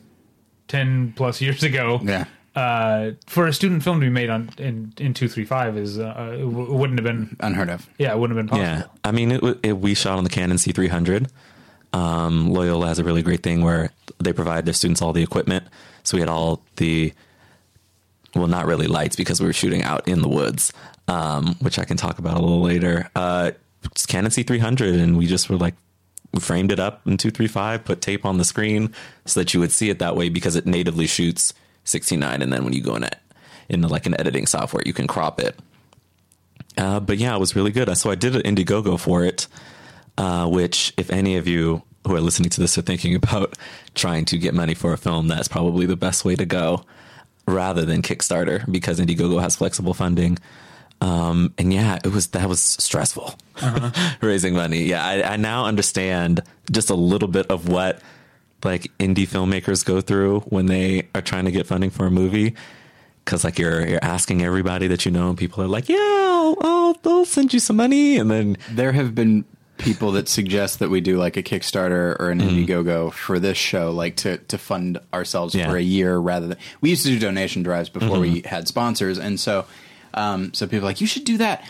10 plus years ago, Yeah. Uh, for a student film to be made on in in two three five is uh, it w- wouldn't have been Unheard of. yeah it wouldn't have been possible. Yeah, I mean, it, it, we shot on the Canon C300. Um, Loyola has a really great thing where they provide their students all the equipment. So we had all the, well, not really lights because we were shooting out in the woods, um, which I can talk about a little later. Uh, it's Canon C300, and we just were like, framed it up in 235, put tape on the screen so that you would see it that way because it natively shoots 69, and then when you go in it into like an editing software, you can crop it. Uh, but yeah, it was really good. So I did an Indiegogo for it, uh, which, if any of you who are listening to this are thinking about trying to get money for a film, that's probably the best way to go rather than Kickstarter because Indiegogo has flexible funding. Um, and yeah, it was that was stressful raising money. Yeah, I, I now understand just a little bit of what like indie filmmakers go through when they are trying to get funding for a movie. Cause like you're you're asking everybody that you know, and people are like, "Yeah, I'll, I'll, I'll send you some money," and then There have been people that suggest that we do like a Kickstarter or an Indiegogo for this show, like to to fund ourselves Yeah. for a year rather than we used to do donation drives before we had sponsors, and so um, so people are like you should do that,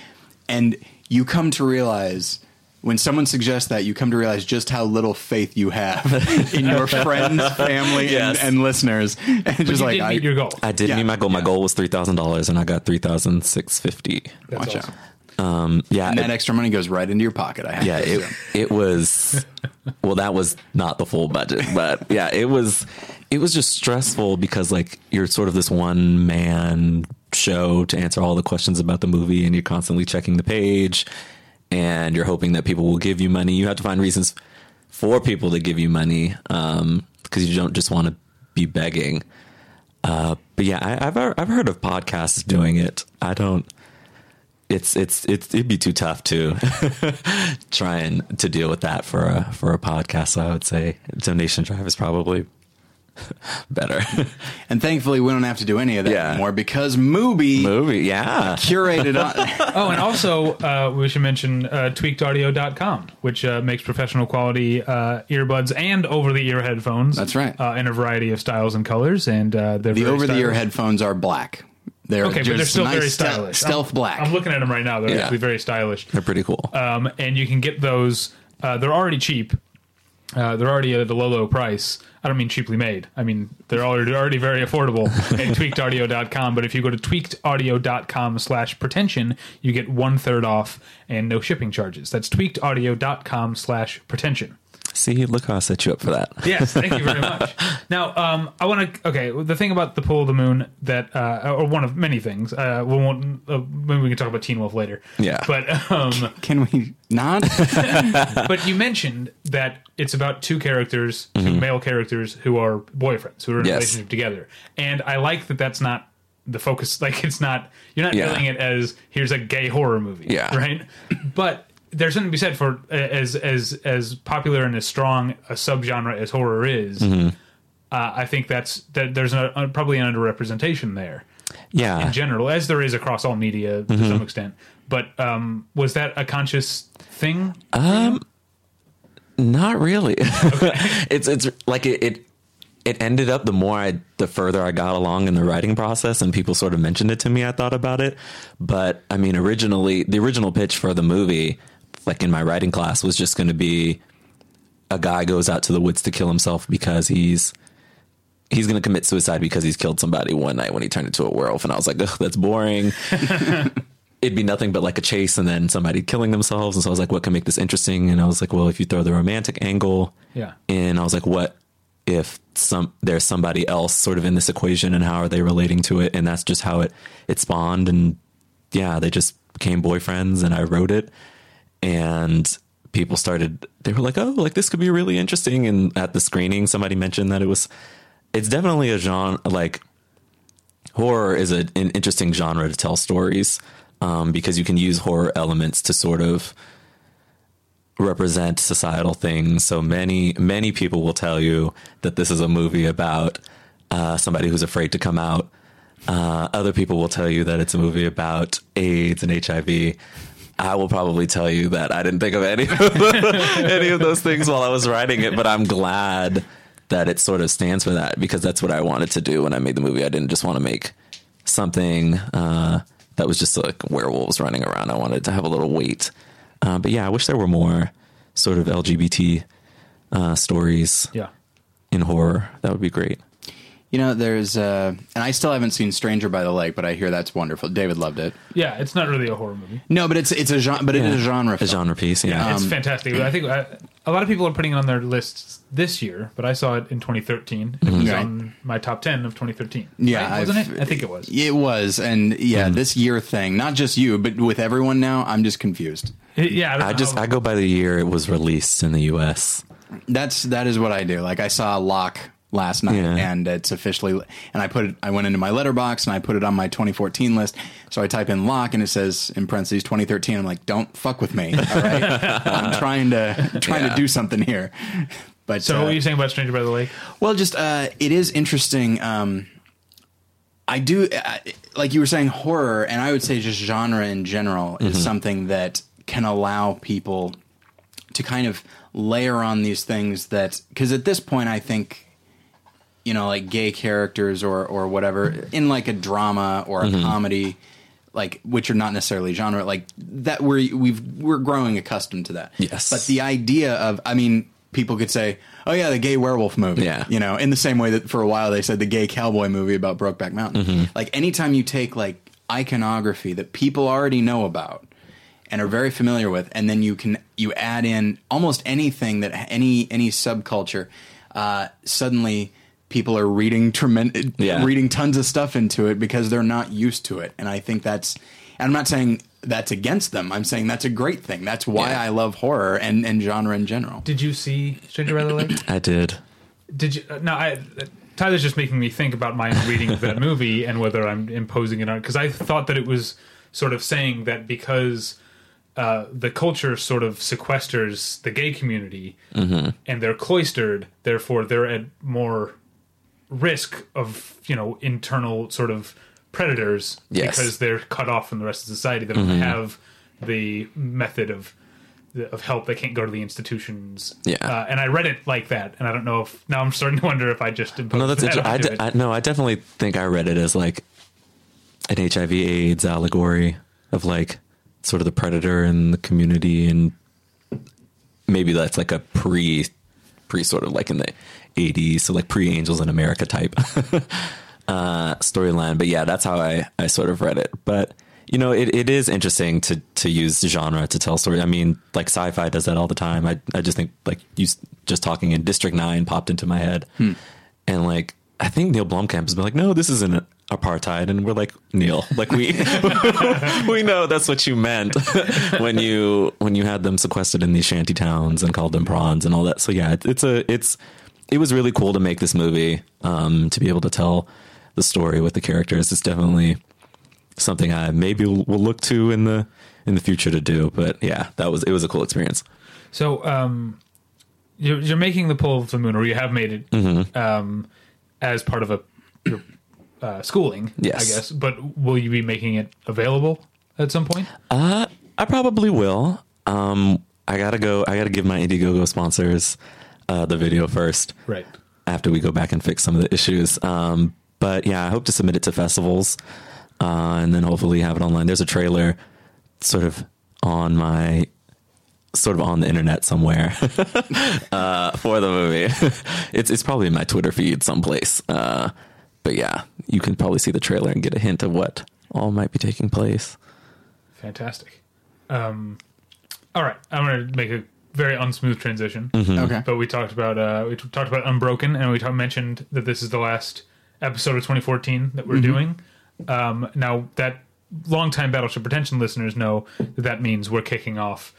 and you come to realize. When someone suggests that, you come to realize just how little faith you have in your friends, family, Yes. and, and listeners. And But just you like did I, meet your goal. I did Yeah, meet my goal. My yeah. goal was three thousand dollars, and I got three thousand six fifty. That's watch awesome. out. Um, yeah, and it- that extra money goes right into your pocket. I have yeah, it it was well, that was not the full budget, but yeah, it was it was just stressful because like you're sort of this one man show to answer all the questions about the movie, and you're constantly checking the page, and you're hoping that people will give you money. You have to find reasons for people to give you money because you don't just want to be begging. Uh, but yeah, I, I've I've heard of podcasts doing it. I don't. It's it's it's it'd be too tough to try and to deal with that for a for a podcast. So I would say donation drive is probably better. And thankfully, we don't have to do any of that Yeah. anymore because Mubi Movie, yeah. curated on. Oh, and also uh, we should mention uh, tweakedaudio.com, which uh, makes professional quality uh, earbuds and over the ear headphones. That's right. Uh, in a variety of styles and colors. And uh, they're the over the ear headphones are black. They're Okay, but they're still nice very stealth- stylish. Stealth I'm- black. I'm looking at them right now. They're Yeah. actually very stylish. They're pretty cool. um, and you can get those. Uh, they're already cheap. Uh, they're already at a low, low price. I don't mean cheaply made. I mean they're already already very affordable at tweakedaudio.com. But if you go to tweakedaudio.com slash pretension, you get one third off and no shipping charges. That's tweakedaudio.com slash pretension. See, look how I set you up for that. Yes, thank you very much. Now, um, I want to. Okay, the thing about the pull of the moon that, uh, or one of many things. Uh, we won't. Uh, maybe we can talk about Teen Wolf later. Yeah. but um, Can we not? but you mentioned that it's about two characters, 2 male characters who are boyfriends who are in a Mm-hmm. Relationship together, and I like that. That's not the focus. Like it's not. You're not Yeah. billing it as here's a gay horror movie. Yeah. Right. But there's something to be said for as as as popular and as strong a subgenre as horror is. Mm-hmm. uh, I think that's that there's a, a, probably an underrepresentation there Yeah. in general, as there is across all media to Mm-hmm. some extent. But um, was that a conscious thing? Not really. it's it's like it, it it ended up the more I the further I got along in the writing process and people sort of mentioned it to me I thought about it but I mean originally the original pitch for the movie like in my writing class was just going to be a guy goes out to the woods to kill himself because he's he's going to commit suicide because he's killed somebody one night when he turned into a werewolf and I was like Ugh, that's boring it'd be nothing but like a chase and then somebody killing themselves. And so I was like, what can make this interesting? And I was like, well, if you throw the romantic angle Yeah. and I was like, what if some there's somebody else sort of in this equation and how are they relating to it? And that's just how it it spawned. And yeah, they just became boyfriends and I wrote it and people started they were like, oh, like this could be really interesting. And at the screening, somebody mentioned that it was it's definitely a genre like horror is a, an interesting genre to tell stories um, because you can use horror elements to sort of represent societal things. So many many people will tell you that this is a movie about uh, somebody who's afraid to come out. Uh, other people will tell you that it's a movie about AIDS and HIV. I will probably tell you that I didn't think of any of, any of those things while I was writing it, but I'm glad that it sort of stands for that because that's what I wanted to do when I made the movie. I didn't just want to make something uh, that was just like werewolves running around. I wanted to have a little weight. Uh, but yeah, I wish there were more sort of LGBT uh, stories Yeah. in horror. That would be great. You know, there's uh, and I still haven't seen Stranger by the Lake, but I hear that's wonderful. David loved it. Yeah, it's not really a horror movie. No, but it's it's a genre, but it is a genre. A film. genre piece. Yeah. it's fantastic. I think uh, a lot of people are putting it on their lists this year, but I saw it in 2013. It was Right. on my top 10 of 2013. Yeah, Right? wasn't I've- it? I think it was. It was, and yeah, this year thing. Not just you, but with everyone now, I'm just confused. It- yeah, I, don't I know just how- I go by the year it was released in the U.S. That's that is what I do. Like I saw Lock last night, Yeah. and it's officially. And I put it. I went into my Letterboxd and I put it on my 2014 list. So I type in Lock, and it says in parentheses 2013. I'm like, don't fuck with me. All right, I'm trying to trying Yeah. to do something here. But So, uh, what were you saying about Stranger by the Lake? Well, just uh, it is interesting. Um, I do uh, like you were saying horror, and I would say just genre in general is something that can allow people to kind of layer on these things that because at this point I think you know like gay characters or or whatever in like a drama or a comedy like which are not necessarily genre like that we're we've we're growing accustomed to that. Yes. but the idea of i mean people could say oh yeah the gay werewolf movie. Yeah. you know in the same way that for a while they said the gay cowboy movie about brokeback mountain. Like anytime you take like iconography that people already know about and are very familiar with and then you can you add in almost anything that any any subculture uh, suddenly people are reading tremendous Yeah. reading tons of stuff into it because they're not used to it and i think that's and i'm not saying that's against them i'm saying that's a great thing that's why Yeah. i love horror and, and genre in general Did you see Stranger by the Lake? I did. Did you? Uh, no, I. Tyler's just making me think about my reading of that movie and whether I'm imposing it on because I thought that it was sort of saying that because uh, the culture sort of sequesters the gay community and they're cloistered, therefore they're at more risk of you know internal sort of predators Yes. because they're cut off from the rest of society. They don't have the method of of help. They can't go to the institutions. Yeah. Uh, and I read it like that, and I don't know if now I'm starting to wonder if I just No, that's that I, de- I no, I definitely think I read it as like an HIV/AIDS allegory of like sort of the predator in the community, and maybe that's like a pre, pre sort of like in the '80s, so like pre Angels in America type uh, storyline. But yeah, that's how I I sort of read it. But you know, it, it is interesting to to use genre to tell story. I mean, like sci-fi does that all the time. I I just think like you just talking in District Nine popped into my head, and like I think Neil Blomkamp has been like, no, this isn't apartheid, and we're like Neil, like we we know that's what you meant when you when you had them sequestered in these shanty towns and called them prawns and all that. So yeah, it, it's a it's it was really cool to make this movie um, to be able to tell the story with the characters. It's definitely something I maybe will will look to in the in the future to do. But yeah, that was it was a cool experience. So, um, you're, you're making the pull of the moon, or you have made it Mm-hmm. um, as part of a your uh, schooling, Yes. I guess. But will you be making it available at some point? Uh, I probably will. Um, I gotta go. I gotta give my Indiegogo sponsors uh, the video first. Right. After we go back and fix some of the issues. Um, but yeah, I hope to submit it to festivals, uh, and then hopefully have it online. There's a trailer, sort of on my, sort of on the internet somewhere, uh, for the movie. it's it's probably in my Twitter feed someplace. Uh, but yeah, you can probably see the trailer and get a hint of what all might be taking place. Fantastic. Um, all right, I'm going to make a very unsmooth transition. Mm-hmm. Okay. But we talked about uh, we t- talked about Unbroken, and we talk, mentioned that this is the last episode of 2014 that we're doing. Um, now that longtime Battleship Pretension listeners know that that means we're kicking off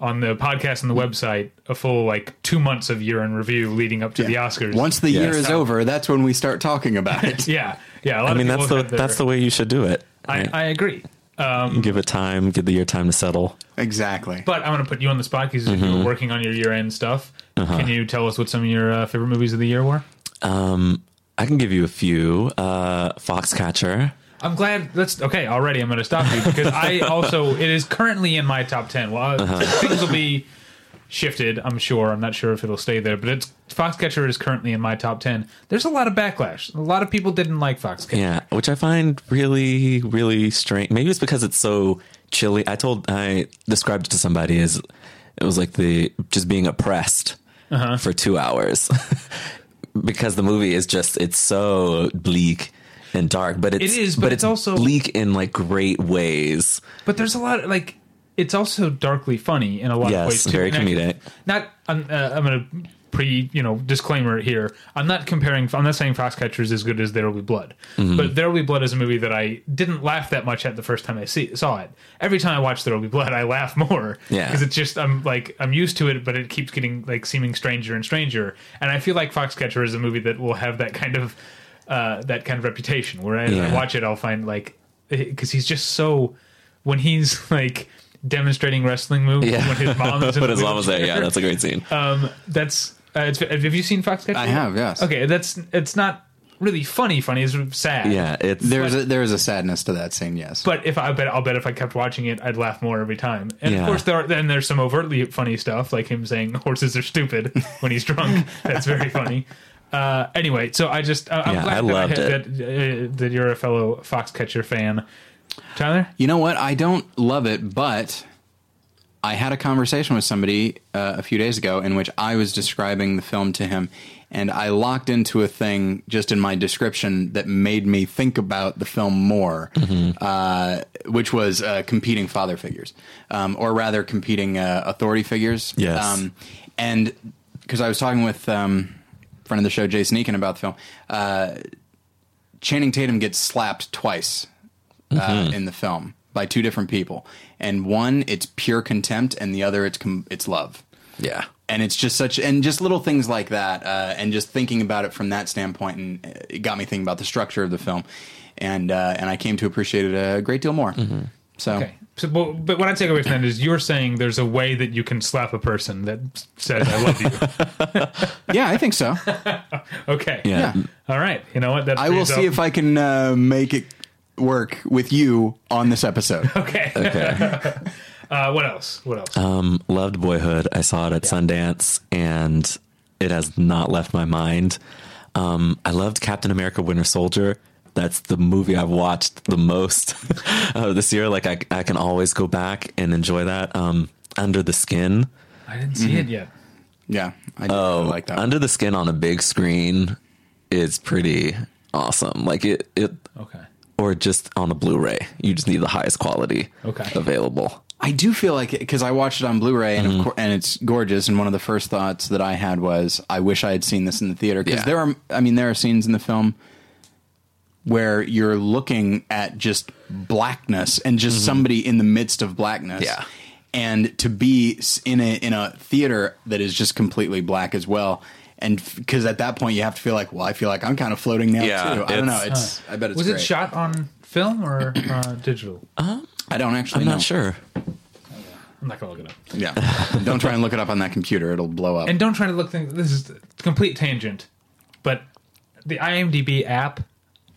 on the podcast and the website a full like two months of year in review leading up to the Oscars. Once the Yes. year is over, that's when we start talking about it. yeah, yeah. A lot I mean, that's the their- that's the way you should do it. I, right? I agree. Um, give it time, give the year time to settle. exactly. But I'm going to put you on the spot because Mm-hmm. you were working on your year end stuff. Uh-huh. Can you tell us what some of your uh, favorite movies of the year were? Um, I can give you a few. Uh, Foxcatcher. I'm glad. That's okay. Already, I'm going to stop you because I also it is currently in my top ten. Well, Uh-huh. things will be shifted. I'm sure. I'm not sure if it'll stay there, but it's Foxcatcher is currently in my top ten. There's a lot of backlash. A lot of people didn't like Foxcatcher. Yeah, which I find really, really strange. Maybe it's because it's so chilly. I told I described it to somebody as it was like the just being oppressed Uh-huh. for two hours because the movie is just it's so bleak and dark. But it's It is, but it's also- bleak in like great ways. But there's a lot of like it's also darkly funny in a lot Yes, of ways too. very And I- comedic. Not I'm, uh, I'm gonna pre you know disclaimer here. I'm not comparing. I'm not saying Foxcatcher is as good as There Will Be Blood, Mm-hmm. but There Will Be Blood is a movie that I didn't laugh that much at the first time I see, saw it. Every time I watch There Will Be Blood, I laugh more. Yeah. because it's just I'm like I'm used to it, but it keeps getting like seeming stranger and stranger. And I feel like Foxcatcher is a movie that will have that kind of uh, that kind of reputation. Where as I watch it, I'll find like because he's just so when he's like demonstrating wrestling moves Yeah, when his mom is in but the his mom was there. Yeah, that's a great scene. um that's uh, it's, have you seen Foxcatcher? I have, yes. Okay, that's it's not really funny. Funny it's sad. yeah, it's There's a, there is a sadness to that scene, yes. But if I, I bet I'll bet if I kept watching it, I'd laugh more every time. And of course, there are, then there's some overtly funny stuff, like him saying horses are stupid when he's drunk. That's very funny. Uh, anyway, so I just uh, I'm Yeah, glad I that, loved that, uh, that you're a fellow Foxcatcher fan, Tyler. You know what? I don't love it, but I had a conversation with somebody uh, a few days ago in which I was describing the film to him, and I locked into a thing just in my description that made me think about the film more, uh, which was uh, competing father figures, um, or rather, competing uh, authority figures. Yes. Um, and because I was talking with um, a friend of the show, Jason Eakin, about the film, uh, Channing Tatum gets slapped twice uh, in the film by two different people, and one it's pure contempt, and the other it's com- it's love, yeah. and it's just such and just little things like that, uh, and just thinking about it from that standpoint, and uh, it got me thinking about the structure of the film, and uh, and I came to appreciate it a great deal more. So Okay. So, but, but what I take away from that is you're saying there's a way that you can slap a person that says "I love you." yeah, I think so. Okay. Yeah. Yeah. All right. You know what? That I will see up- if I can uh, make it work with you on this episode. Okay. Okay. uh, what else? What else? Um, loved Boyhood. I saw it at Sundance, and it has not left my mind. Um, I loved Captain America: Winter Soldier. That's the movie I've watched the most uh, this year. Like I, I can always go back and enjoy that. Um, Under the Skin. I didn't see mm-hmm. it yet. Yeah, I do Oh, like that. Under the Skin on a big screen is pretty awesome. Like it, it, Okay. or just on a Blu-ray. You just need the highest quality Okay. available. I do feel like because I watched it on Blu-ray and Mm-hmm. of course, and it's gorgeous. And one of the first thoughts that I had was, I wish I had seen this in the theater because Yeah. there are, I mean, there are scenes in the film where you're looking at just blackness and just somebody in the midst of blackness. Mm-hmm. Yeah. and to be in a in a theater that is just completely black as well. And because at that point you have to feel like, well, I feel like I'm kind of floating now Yeah, too. I don't know. it's- It's I bet it's Was great. it shot on film or uh, digital? I don't actually I'm know. not sure. I'm not gonna look it up. Yeah. Don't try and look it up on that computer; it'll blow up. And don't try to look things. This is complete tangent, but the IMDb app,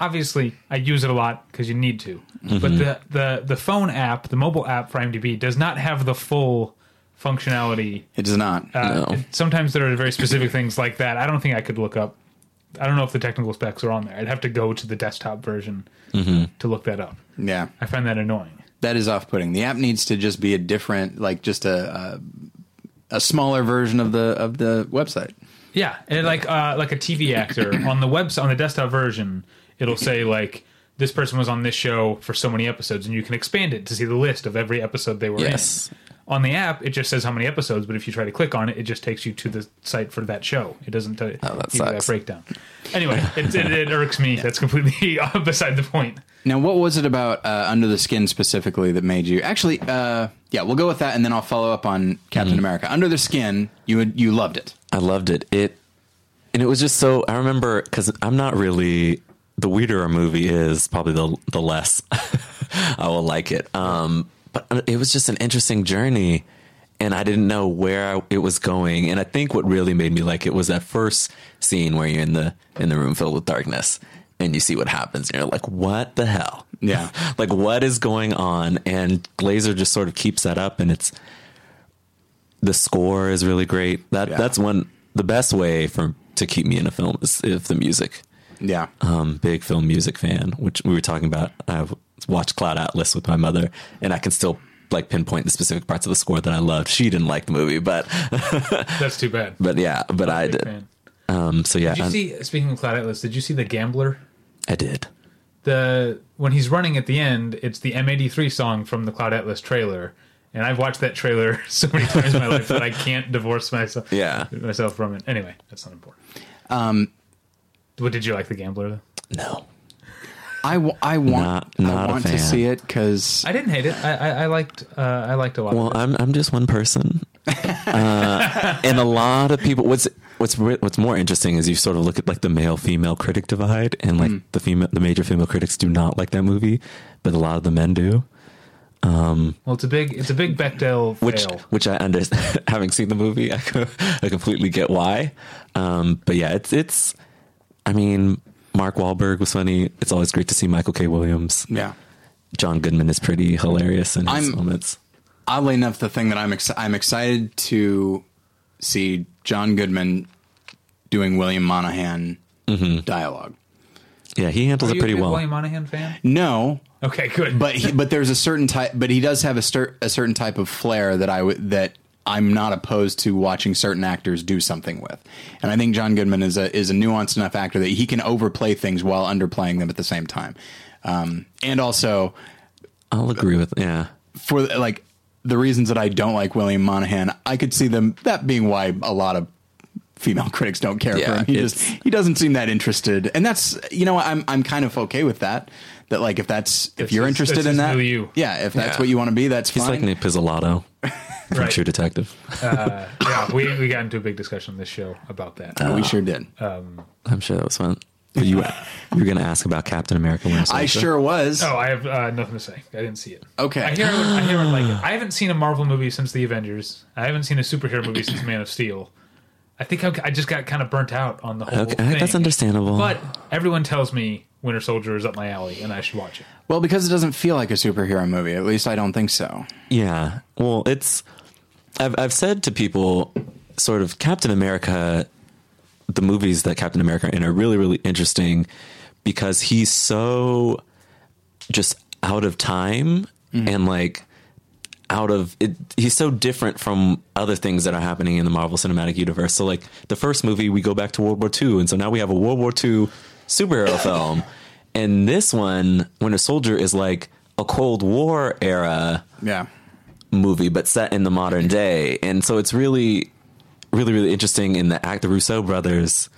obviously, I use it a lot because you need to. Mm-hmm. But the, the the phone app, the mobile app for IMDb, does not have the full functionality. it does not. Uh, No. it- sometimes there are very specific things like that. I don't think I could look up. I don't know if the technical specs are on there. I'd have to go to the desktop version Mm-hmm. to look that up. yeah. I find that annoying. that is off-putting. The app needs to just be a different, like just a a, a smaller version of the of the website. Yeah, and like uh, like a TV actor on the website on the desktop version, it'll say like this person was on this show for so many episodes, and you can expand it to see the list of every episode they were Yes. in. On the app, it just says how many episodes, but if you try to click on it, it just takes you to the site for that show. It doesn't tell you Oh, that give you that breakdown. Anyway, it, it, it irks me. That's completely beside the point. Now, what was it about uh, Under the Skin specifically that made you actually? Uh, yeah, we'll go with that, and then I'll follow up on Captain America. Under the Skin, you would, you loved it. I loved it. It and it was just so. I remember because I'm not really the weirder a movie is, probably the the less I will like it. Um, but it was just an interesting journey, and I didn't know where it was going. And I think what really made me like it was that first scene where you're in the in the room filled with darkness. And you see what happens, and you're like, "What the hell?" Yeah. like what is going on? And Glazer just sort of keeps that up, and it's the score is really great. That Yeah. that's one the best way for to keep me in a film is if the music. Yeah, Um, big film music fan, which we were talking about. I've watched Cloud Atlas with my mother, and I can still like pinpoint the specific parts of the score that I loved. She didn't like the movie, but That's too bad. but yeah, but I did. fan. Um, so yeah, Did you I, see? Speaking of Cloud Atlas, did you see the Gambler? I did. the when he's running at the end, it's the M83 song from the Cloud Atlas trailer. And I've watched that trailer so many times in my life that I can't divorce myself Yeah. myself from it. Anyway, that's not important. um, What did you like the Gambler though? No, I, w- I want Not- not I a want to fan. see it because I didn't hate it. I I, I liked uh, I liked a lot. well, of it. I'm I'm just one person, uh, and a lot of people. What's what's re- what's more interesting is you sort of look at like the male female critic divide, and like the female the major female critics do not like that movie, but a lot of the men do. Well, it's a big it's a big Bechdel which fail. which I understand. Having seen the movie, I, co- I completely get why. Um, but yeah, it's it's. I mean, Mark Wahlberg was funny. It's always great to see Michael K. Williams. yeah. John Goodman is pretty hilarious in his I'm- moments. Oddly enough, the thing that I'm exci- I'm excited to see John Goodman doing William Monahan mm-hmm. dialogue. Yeah, he handles Are it you pretty a well. William Monahan fan? No, Okay, good. but he, but there's a certain type. But he does have a, cer- a certain type of flair that I would that I'm not opposed to watching certain actors do something with. And I think John Goodman is a is a nuanced enough actor that he can overplay things while underplaying them at the same time. Um, and also I'll agree with yeah. for like the reasons that I don't like William Monahan, I could see them that being why a lot of female critics don't care for him. He just he doesn't seem that interested, and that's you know I'm I'm kind of okay with that. That like if that's if That's you're his- interested that's in that, milieu. yeah, if that's Yeah. what you want to be, that's He's fine. like Nic Pizzolatto from Right. True Detective. Uh, yeah, we, we got into a big discussion on this show about that. Oh, we sure did. I'm sure that was fun. But you you were going to ask about Captain America. Winter I sure was. Oh, I have uh, nothing to say. I didn't see it. Okay. I hear. I hear. it Like I haven't seen a Marvel movie since the Avengers. I haven't seen a superhero movie since Man of Steel. I think I, I just got kind of burnt out on the whole Okay, thing. that's understandable. But everyone tells me Winter Soldier is up my alley and I should watch it. Well, because it doesn't feel like a superhero movie. At least I don't think so. Yeah. Well, it's I've I've said to people sort of Captain America the movies that Captain America are in are really really interesting because he's so just out of time mm-hmm. and like out of it he's so different from other things that are happening in the Marvel Cinematic Universe. So like the first movie we go back to World War II and so now we have a World War II superhero film. And this one, Winter Soldier is like a Cold War era Yeah. movie, but set in the modern day. And so it's really, really, really interesting in the act. The Russo brothers,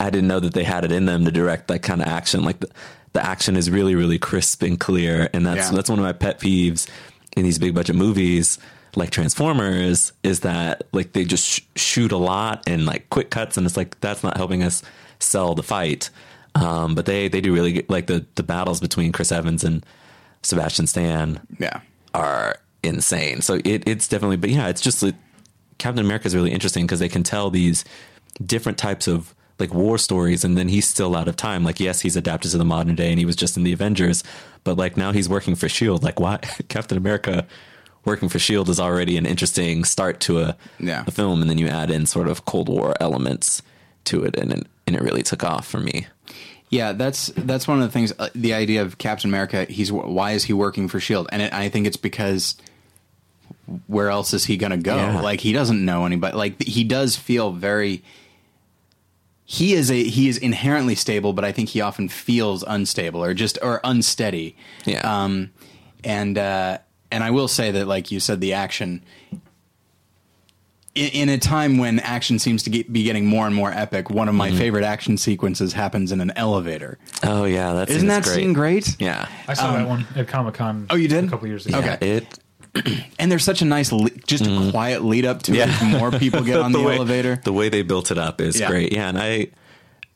I didn't know that they had it in them to direct that kind of action. Like the, the action is really, really crisp and clear. And that's, Yeah. that's one of my pet peeves in these big budget movies like Transformers is that like they just sh- shoot a lot and like quick cuts. And it's like, that's not helping us sell the fight. Um, but they, they do really get, like the, the battles between Chris Evans and Sebastian Stan Yeah. are insane. So it, it's definitely, but yeah, it's just like, Captain America is really interesting because they can tell these different types of like war stories, and then he's still out of time. Like, yes, he's adapted to the modern day, and he was just in the Avengers, but like now he's working for Shield. Like, why Captain America working for Shield is already an interesting start to a, Yeah. a film, and then you add in sort of Cold War elements to it, and it, and it really took off for me. Yeah, that's that's one of the things. Uh, the idea of Captain America. He's why is he working for Shield? And it, I think it's because where else is he going to go? Yeah. Like he doesn't know anybody. Like he does feel very. He is a he is inherently stable, but I think he often feels unstable or just or unsteady. Yeah. Um, and uh, and I will say that, like you said, the action in, in a time when action seems to get, be getting more and more epic. One of my Mm-hmm. favorite action sequences happens in an elevator. Oh yeah, that's Isn't that scene great? Yeah, I saw that one at Comic Con. Oh, you did? a couple years ago. Okay. it And there's such a nice, le- just a quiet lead up to it. Yeah. as More people get on the, way, elevator. The way they built it up is Yeah. great. Yeah, and I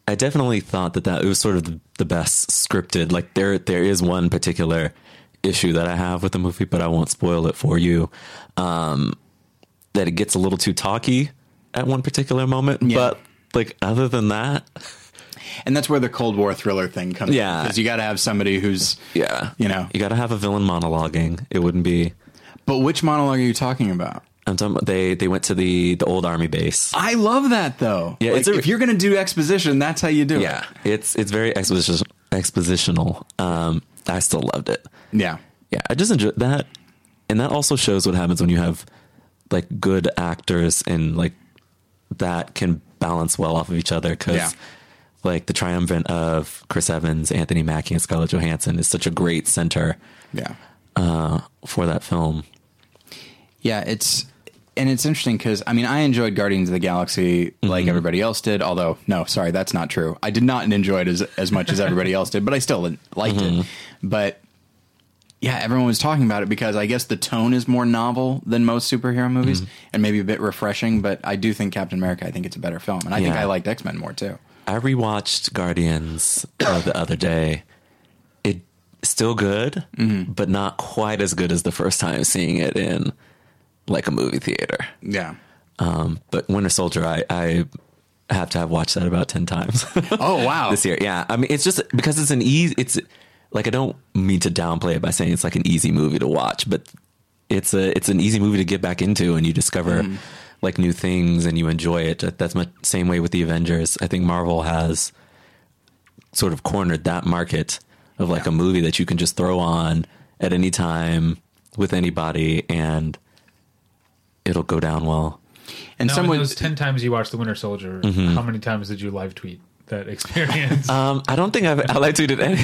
I definitely thought that that it was sort of the, the best scripted. Like there there is one particular issue that I have with the movie, but I won't spoil it for you. Um, that it gets a little too talky at one particular moment, Yeah. but like other than that, And that's where the Cold War thriller thing comes Yeah. Because you got to have somebody who's, yeah, You know. you got to have a villain monologuing. It wouldn't be. but which monologue are you talking about? I'm talking about they they went to the the old army base. I love that though. Yeah, Like, a- if you're to do exposition, that's how you do it. Yeah, it's it's very exposition, expositional. Um, I still loved it. it. Yeah. Yeah, I just enjoy that, and that also shows what happens when you have like good actors and like that can balance well off of each other. Because Yeah. like the triumvirate of Chris Evans, Anthony Mackie, and Scarlett Johansson is such a great center Yeah. uh, for that film. Yeah, it's and it's interesting because I mean I enjoyed Guardians of the Galaxy like Mm-hmm. everybody else did. Although no, sorry, that's not true. I did not enjoy it as as much as everybody else did, but I still liked Mm-hmm. it. But yeah, everyone was talking about it because I guess the tone is more novel than most superhero movies Mm-hmm. and maybe a bit refreshing. But I do think Captain America. I think it's a better film, and I think I liked X Men more too. I rewatched Guardians uh, the other day. It still good, Mm-hmm. but not quite as good as the first time seeing it in like a movie theater. Yeah. Um, but Winter Soldier, I, I have to have watched that about ten times Oh wow. this year. Yeah, I mean, it's just because it's an easy. It's like I don't mean to downplay it by saying it's like an easy movie to watch, but it's a it's an easy movie to get back into, and you discover like new things and you enjoy it. That's my same way with the Avengers. I think Marvel has sort of cornered that market of like a movie that you can just throw on at any time with anybody and it'll go down well. And Now, some in those ten times you watched The Winter Soldier, Mm-hmm. how many times did you live tweet that experience? Um, I don't think I've I live tweeted any.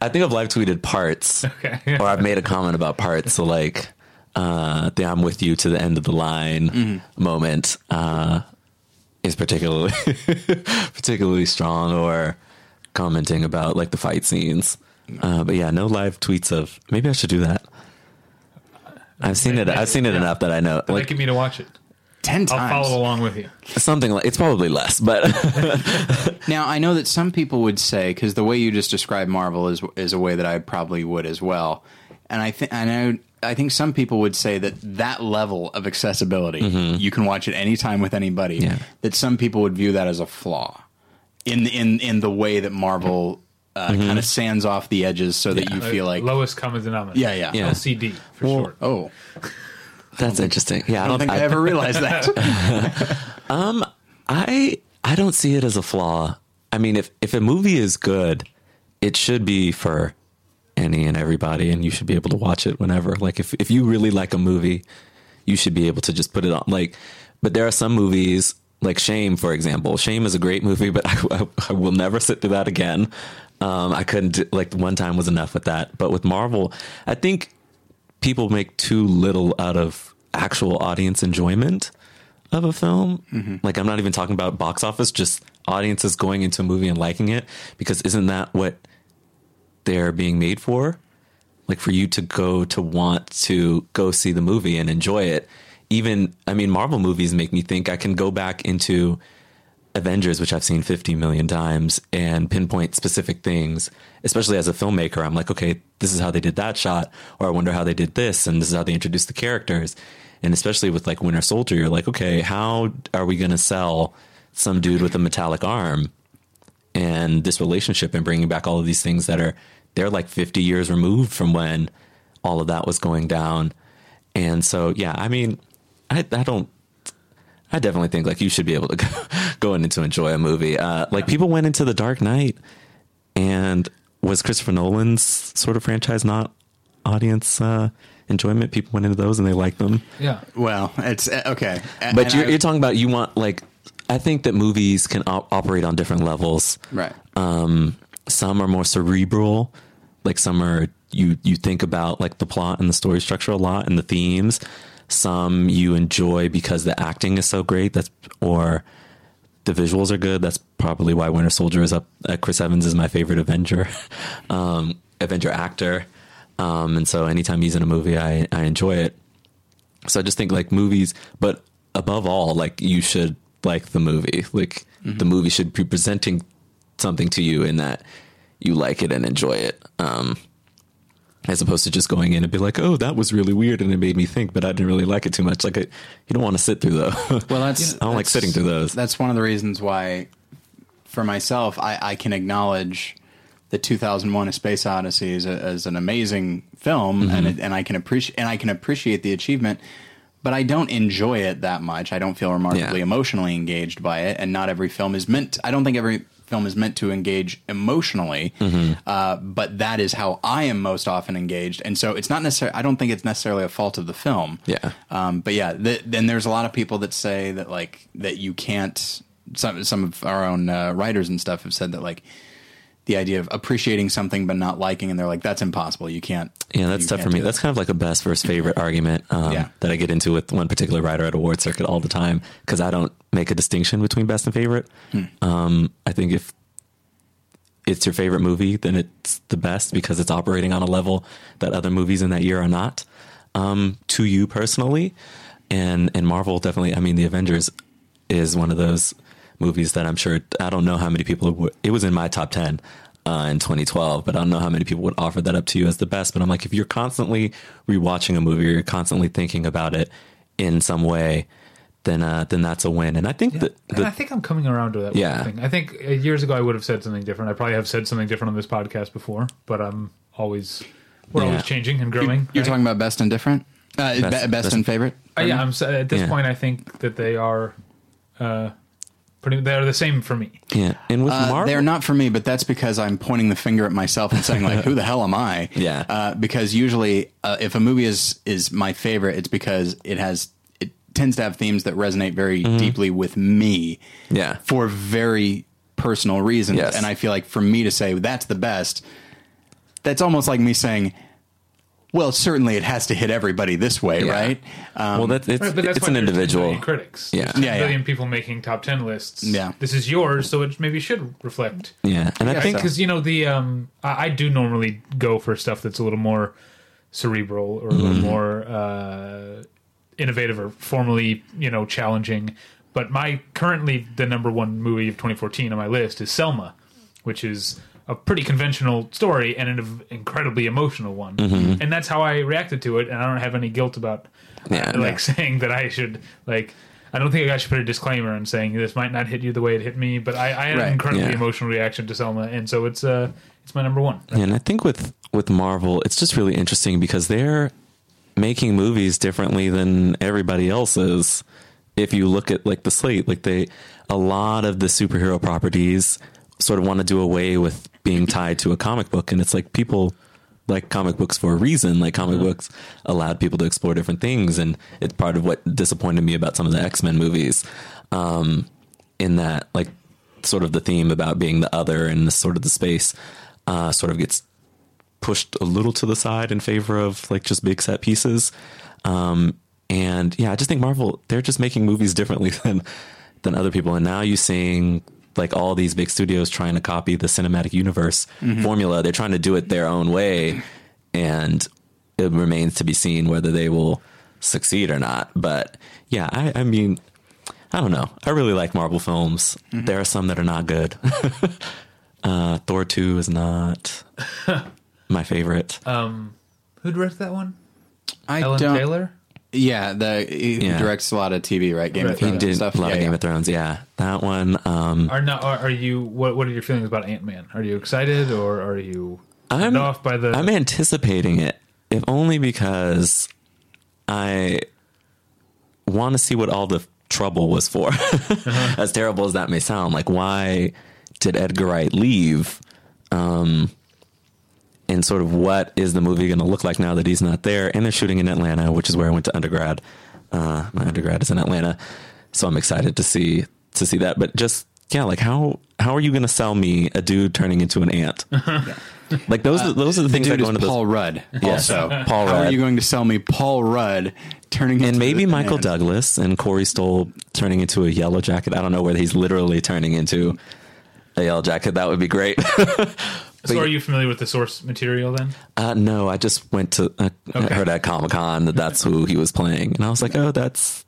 I think I've live tweeted parts, Okay. or I've made a comment about parts. So like, uh, the "I'm with you to the end of the line" moment uh, is particularly particularly strong, or commenting about like the fight scenes. Uh, but yeah, no live tweets of. Maybe I should do that. I've seen it. I've seen it Yeah. enough that I know. Like making me to watch it. Ten times. I'll follow along with you. something like it's probably less, but Now I know that some people would say because the way you just described Marvel is is a way that I probably would as well, and I think I know I think some people would say that that level of accessibility you can watch it anytime with anybody. Mm-hmm. Yeah. That some people would view that as a flaw in in in the way that Marvel uh, Mm-hmm. kind of sands off the edges so that you feel like lowest common denominator. Yeah, yeah. Yeah. LCD for Well, short. oh that's interesting. Yeah, I don't think I, ever realized that. I I don't see it as a flaw. I mean, if if a movie is good, it should be for any and everybody, and you should be able to watch it whenever. Like if if you really like a movie, you should be able to just put it on. Like, but there are some movies like Shame, for example. Shame is a great movie, but I, I, I will never sit through that again. Um, I couldn't like one time was enough with that. But with Marvel, I think people make too little out of actual audience enjoyment of a film. Mm-hmm. Like I'm not even talking about box office, just audiences going into a movie and liking it because isn't that what they're being made for? Like for you to go to want to go see the movie and enjoy it. Even I mean Marvel movies make me think I can go back into Avengers, which I've seen 50 million times, and pinpoint specific things, especially as a filmmaker, I'm like, okay, this is how they did that shot, or I wonder how they did this, and this is how they introduced the characters. And especially with like Winter Soldier, you're like, okay, how are we going to sell some dude with a metallic arm and this relationship and bringing back all of these things that are they're like 50 years removed from when all of that was going down. And so, yeah, I mean, I, I don't, I definitely think like you should be able to go, go in and to enjoy a movie. Uh, like people went into The Dark Knight and was Christopher Nolan's sort of franchise not audience uh, enjoyment? People went into those and they liked them. Yeah. Well, it's uh, okay. A- But you're, I- you're talking about you want like I think that movies can op- operate on different levels. right. Um, some are more cerebral, like some are you you think about like the plot and the story structure a lot and the themes. Some you enjoy because the acting is so great. That's or the visuals are good. That's probably why Winter Soldier is up. Uh, Chris Evans is my favorite Avenger, um, Avenger actor, um, and so anytime he's in a movie, I I enjoy it. So I just think like movies, but above all, like you should like the movie. Like the movie should be presenting something to you in that you like it and enjoy it. Um, as opposed to just going in and be like, "Oh, that was really weird and it made me think," but I didn't really like it too much. Like, I, you don't want to sit through those. Well, that's I don't like sitting through those. That's one of the reasons why, for myself, I, I can acknowledge the 2001: A Space Odyssey as, a, as an amazing film, Mm-hmm. and it, and I can appreciate and I can appreciate the achievement. But I don't enjoy it that much. I don't feel remarkably Yeah. emotionally engaged by it, and not every film is meant. I don't think every film is meant to engage emotionally, Mm-hmm. uh, but that is how I am most often engaged. And so it's not necessarily. I don't think it's necessarily a fault of the film. Yeah. Um, but yeah, th- then there's a lot of people that say that like that you can't. Some some of our own uh, writers and stuff have said that like the idea of appreciating something but not liking, and they're like that's impossible. You can't. Yeah, that's tough for me. That's kind of like a best versus favorite argument um, Yeah. that I get into with one particular writer at award circuit all the time because I don't make a distinction between best and favorite. Hmm. Um, I think if it's your favorite movie, then it's the best because it's operating on a level that other movies in that year are not. Um, to you personally, and and Marvel definitely. I mean, the Avengers is one of those movies that I'm sure I don't know how many people would, it was in my top 10 uh, in 2012 but I don't know how many people would offer that up to you as the best but I'm like if you're constantly rewatching a movie or you're constantly thinking about it in some way then uh, then that's a win and I think that the, I think I'm coming around to that Yeah. thing. I think uh, years ago I would have said something different. I probably have said something different on this podcast before, but I'm always we're Yeah. always changing and growing. You're right? talking about best and different. Uh, best, Best- best, best- and favorite. Uh, yeah, I'm at this Yeah. point I think that they are uh, pretty. They're the same for me. yeah and with Uh, Marvel they're not for me, but that's because I'm pointing the finger at myself and saying like, "Who the hell am I?" Yeah. Uh, because usually, uh, if a movie is is my favorite, it's because it has it tends to have themes that resonate very deeply with me. Mm-hmm. Yeah. For very personal reasons, Yes. and I feel like for me to say that's the best, that's almost like me saying. Well, certainly it has to hit everybody this way, Yeah. right? Um, well that, it's, Right, but that's it's why an individual critics. Yeah. There's 10 Yeah, yeah. billion people making top ten lists. Yeah. this is yours, so it maybe should reflect. yeah and I I think think because you know the um, I, I do normally go for stuff that's a little more cerebral or a Mm-hmm. little more uh, innovative or formally you know challenging. But my currently the number one movie of 2014 on my list is Selma, which is a pretty conventional story and an incredibly emotional one. Mm-hmm. And that's how I reacted to it, and I don't have any guilt about uh, Yeah. like saying that I should like. I don't think I should put a disclaimer and saying this might not hit you the way it hit me, but I, I had Right, an incredibly yeah. emotional reaction to Selma, and so it's uh it's my number one. And I think with with Marvel, it's just really interesting because they're making movies differently than everybody else is. If you look at like the slate, like they a lot of the superhero properties sort of want to do away with being tied to a comic book and it's like people like comic books for a reason. Like comic books allowed people to explore different things and it's part of what disappointed me about some of the X-Men movies. Um in that like sort of the theme about being the other and the sort of the space uh, sort of gets pushed a little to the side in favor of like just big set pieces. Um, and yeah, I just think Marvel they're just making movies differently than than other people. And now you're seeing like all these big studios trying to copy the cinematic universe formula. They're trying to do it their own way, and it remains to be seen whether they will succeed or not. But yeah, I, I mean, I don't know. I really like Marvel films. Mm-hmm. There are some that are not good. uh, Thor two is not my favorite. Um, Who directed that one? I Alan don't. Taylor. Yeah, the he Yeah. directs a lot of TV, right? Game Right. of He he Thrones did and stuff. a lot yeah, of Game yeah. of Thrones. Yeah, that one. Um, Are not? Are, are you? What What are your feelings about Ant Man? Are you excited or are you I'm turned off by the? I'm anticipating it, if only because I want to see what all the trouble was for. As terrible as that may sound, like why did Edgar Wright leave? Um, and sort of what is the movie going to look like now that he's not there? And they're shooting in Atlanta, which is where I went to undergrad. Uh, my undergrad is in Atlanta, so I'm excited to see to see that. But just yeah, like how how are you going to sell me a dude turning into an ant? Like those, are those are the The things that dude go is into those. Paul Rudd. Yes, Also, Paul How are you going to sell me Paul Rudd turning and into maybe the Michael man? Douglas and Corey Stoll turning into a yellow jacket. I don't know whether he's literally turning into a yellow jacket. That would be great. so, are you familiar with the source material then? uh, no, I just went to uh, I heard at Comic Con that that's who he was playing, and I was like, oh, that's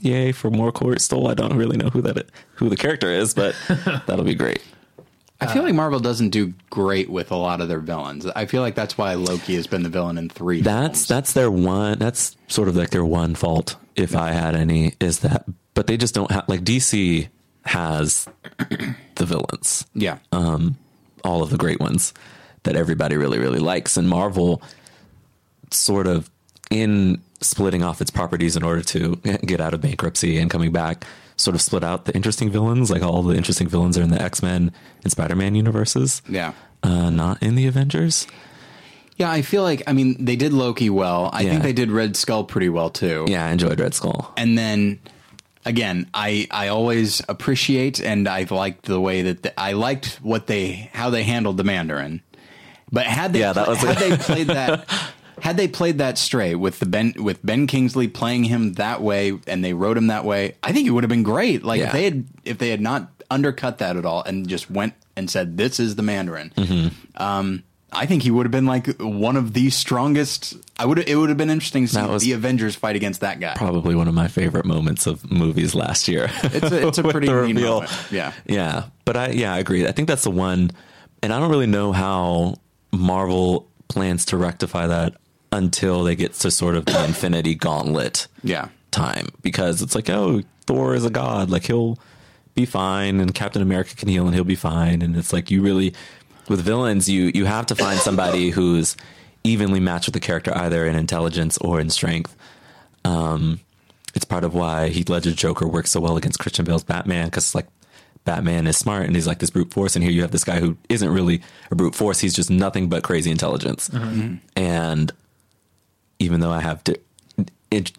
yay for more Corey Stoll. I don't really know who that who the character is, but that'll be great. I feel like Marvel doesn't do great with a lot of their villains. I feel like that's why Loki has been the villain in three. That's films. that's their one. That's sort of like their one fault, if I had any, is that. But they just don't have like DC has the villains, yeah. All of the great ones that everybody really really likes, and Marvel sort of in splitting off its properties in order to get out of bankruptcy and coming back, sort of split out the interesting villains. Like all the interesting villains are in the X Men and Spider Man universes, yeah. uh, not in the Avengers. Yeah, I feel like I mean they did Loki well. I Yeah. think they did Red Skull pretty well too. Yeah, I enjoyed Red Skull. and then again i i always appreciate and i liked the way that the, i liked what they how they handled the mandarin. But had they Yeah, that was- had they played that had they played that straight with the ben with ben kingsley playing him that way and they wrote him that way i think it would have been great. Like if they had if they had not undercut that at all and just went and said this is the mandarin. Mm-hmm. um I think he would have been like one of the strongest. I would. It would have been interesting to see That the Avengers fight against that guy. Probably one of my favorite moments of movies last year. It's a, it's a pretty reveal. moment. Yeah. Yeah, but I yeah I agree. I think that's the one, and I don't really know how Marvel plans to rectify that until they get to sort of the Infinity Gauntlet Yeah. time because it's like oh Thor is a god like he'll be fine and Captain America can heal and he'll be fine and it's like you really with villains you you have to find somebody who's evenly matched with the character either in intelligence or in strength. Um, it's part of why Heath Ledger's Joker works so well against Christian Bale's Batman because like Batman is smart and he's like this brute force, and here you have this guy who isn't really a brute force; he's just nothing but crazy intelligence. And even though I have di- it,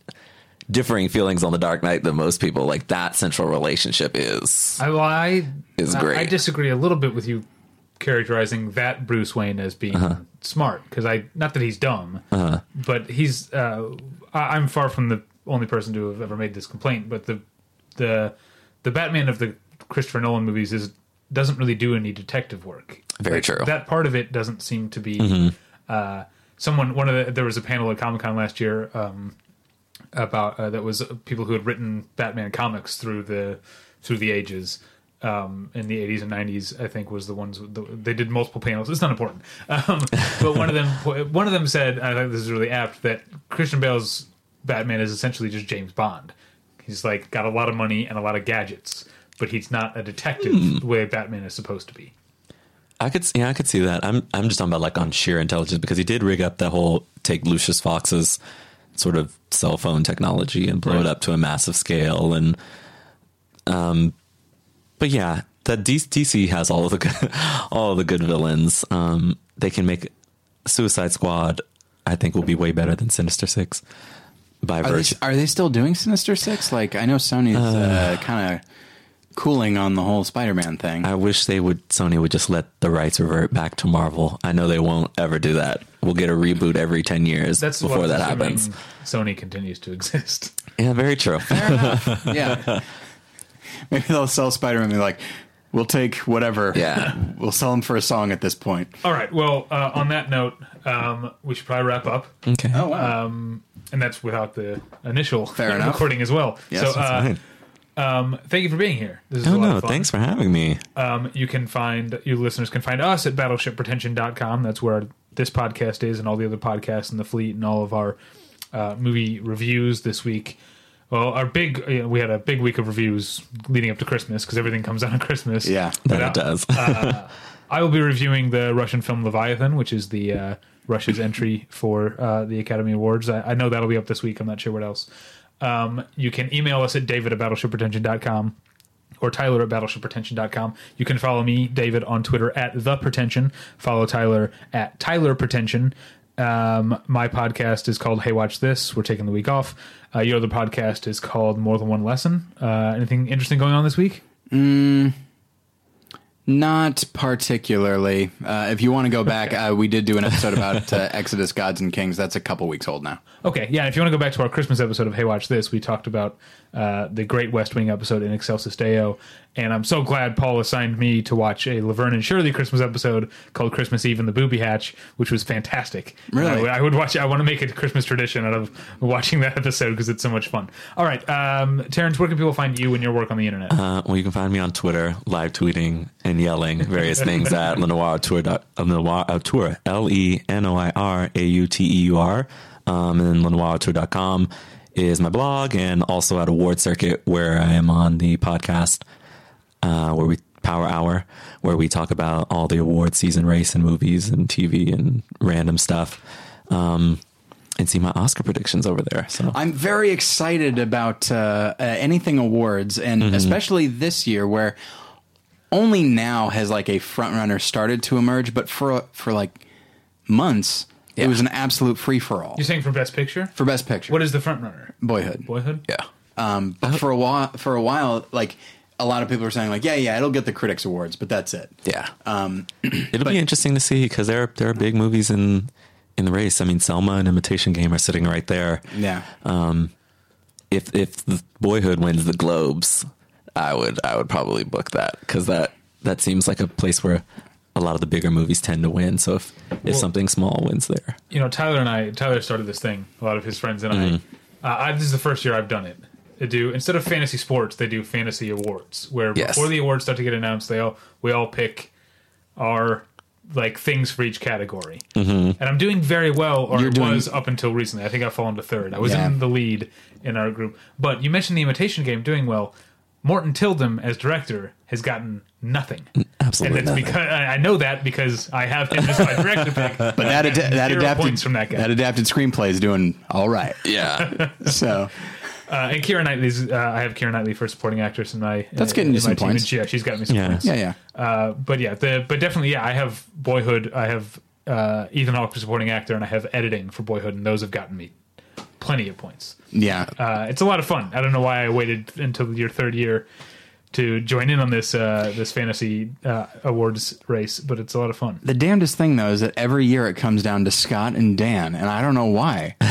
differing feelings on the Dark Knight than most people, like that central relationship is I, well, I Is I- great. I, disagree a little bit with you characterizing that Bruce Wayne as being Uh-huh. smart because I not that he's dumb, but he's. Uh, I, I'm far from the only person to have ever made this complaint. But the the the Batman of the Christopher Nolan movies is doesn't really do any detective work. Very true. Mm-hmm. That part of it doesn't seem to be. Uh, someone one of the there was a panel at Comic Con last year. Um, about uh, that was people who had written Batman comics through the through the ages um, in the 80s and 90s. I think was the ones the, they did multiple panels. It's not important, um, but one of them one of them said I think this is really apt that Christian Bale's Batman is essentially just James Bond. He's like got a lot of money and a lot of gadgets, but he's not a detective the way Batman is supposed to be. I could yeah, I could see that. I'm I'm just talking about like on sheer intelligence because he did rig up that whole take Lucius Fox's sort of cell phone technology and blow it up to a massive scale and um but yeah, that DC has all of the good, all of the good villains. Um they can make Suicide Squad I think will be way better than Sinister 6 by Are they, are they still doing Sinister Six? Like I know Sony's uh, kind of cooling on the whole Spider-Man thing. I wish they would Sony would just let the rights revert back to Marvel. I know they won't ever do that. We'll get a reboot every 10 years That's before what that happens. Sony continues to exist. Yeah, very true. yeah. Maybe they'll sell Spider-Man and be like, "We'll take whatever. Yeah. we'll sell him for a song at this point." All right. Well, uh, on that note, um, we should probably wrap up. Okay. Oh wow. um, and that's without the initial Fair enough. recording as well. Yes, so, that's uh, fine. Um, thank you for being here. This is Oh a lot no, of fun. thanks for having me. Um, you can find you listeners can find us at battleshippretension.com. That's where this podcast is and all the other podcasts in the fleet and all of our uh, movie reviews this week. Well, our big you know, we had a big week of reviews leading up to Christmas because everything comes out on Christmas. Yeah. That But, it uh, does. I will be reviewing the Russian film Leviathan, which is the uh, Russia's entry for uh, the Academy Awards. I, I know that'll be up this week. I'm not sure what else. Um, you can email us at david at battleshippretension.com or Tyler at battleshippretension.com. You can follow me, David, on Twitter at the pretension. Follow Tyler at Tyler Pretension. Um, my podcast is called Hey Watch This. We're taking the week off. Uh, your other podcast is called More Than One Lesson. Uh, anything interesting going on this week? Mm, Not particularly. Uh, if you want to go back, uh, we did do an episode about uh, Exodus Gods and Kings. That's a couple weeks old now. Okay, yeah. If you want to go back to our Christmas episode of Hey Watch This, we talked about uh, the Great West Wing episode in Excelsis Deo, and I'm so glad Paul assigned me to watch a Laverne and Shirley Christmas episode called Christmas Eve and the Booby Hatch, which was fantastic. Really? I, I would watch. I want to make it a Christmas tradition out of watching that episode because it's so much fun. All right, um, Terence, where can people find you and your work on the internet? Uh, well, you can find me on Twitter, live tweeting and yelling various things at LeNoirAuteur. dot- Lenoir uh, Tour. L E N O I R A U T E U R. Um, and LeNoirAuteur.com is my blog, and also at Award Circuit, where I am on the podcast, uh, where we Power Hour, where we talk about all the award season race and movies and TV and random stuff. Um, and see my Oscar predictions over there. So I'm very excited about uh, uh, anything awards, and Mm-hmm. especially this year where only now has like a front runner started to emerge, but for for like months it was an absolute free for all You're saying for Best Picture? for best picture. What is the front runner? Boyhood? Boyhood. yeah. Um, but for a while, for a while, like a lot of people are saying, like, yeah, yeah, it'll get the critics awards, but that's it. Yeah. Um, It'll be interesting to see because there there are big movies in in the race. I mean, Selma and Imitation Game are sitting right there. yeah. If if the Boyhood wins the Globes, I would I would probably book that because that that seems like a place where a lot of the bigger movies tend to win. So if if Well- something small wins there, you know, Tyler and I, Tyler started this thing. A lot of his friends and Mm-hmm. I, uh, I. This is the first year I've done it. They do instead of fantasy sports, they do fantasy awards. Where Yes. before the awards start to get announced, they all we all pick our like things for each category. Mm-hmm. And I'm doing very well, or You're it doing- was up until recently. I think I've fallen to third. I was Yeah. in the lead in our group. But you mentioned the imitation game doing well. Morten Tyldum as director has gotten nothing. absolutely And it's nothing. because I I know that because I have him as my director pick. But that ad- that adapted points from that guy. that adapted screenplay is doing all right. yeah, So Uh, and Keira Knightley's. Uh, I have Keira Knightley for supporting actress in my. That's uh, getting in you some my points. and she- yeah, she's got me some Yeah. points. yeah, yeah. Uh, but yeah, the but definitely yeah. I have Boyhood. I have uh, Ethan Hawke for supporting actor, and I have editing for Boyhood, and those have gotten me plenty of points. Yeah. Uh, it's a lot of fun. I don't know why I waited until your third year to join in on this uh, this fantasy uh, awards race, but it's a lot of fun. The damnedest thing though is that every year it comes down to Scott and Dan, and I don't know why.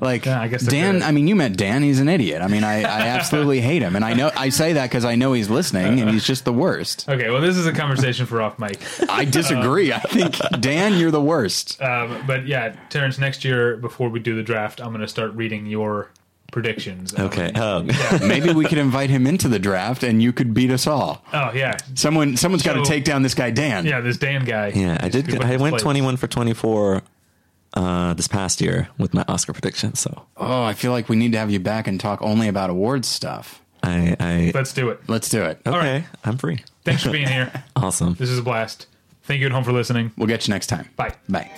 Like Yeah, I guess Dan, good. I mean, you met Dan; he's an idiot. I mean, I, I absolutely hate him, and I know I say that because I know he's listening, and he's just the worst. Okay, well, this is a conversation for off mic. I disagree. I think Dan, you're the worst. Um, but yeah, Terence, next year before we do the draft, I'm going to start reading your predictions. Okay. gonna- Um, Maybe we could invite him into the draft, and you could beat us all. Oh yeah, Someone, someone's got to take down this guy, Dan. yeah. This Dan guy. yeah, I did. I went players. twenty one for twenty four uh, this past year with my Oscar prediction. So Oh, I feel like we need to have you back and talk only about awards stuff. I, I Let's do it. Let's do it. okay, right. I'm free. Thanks for being here. Awesome. This is a blast. Thank you at home for listening. We'll get you next time. Bye. Bye.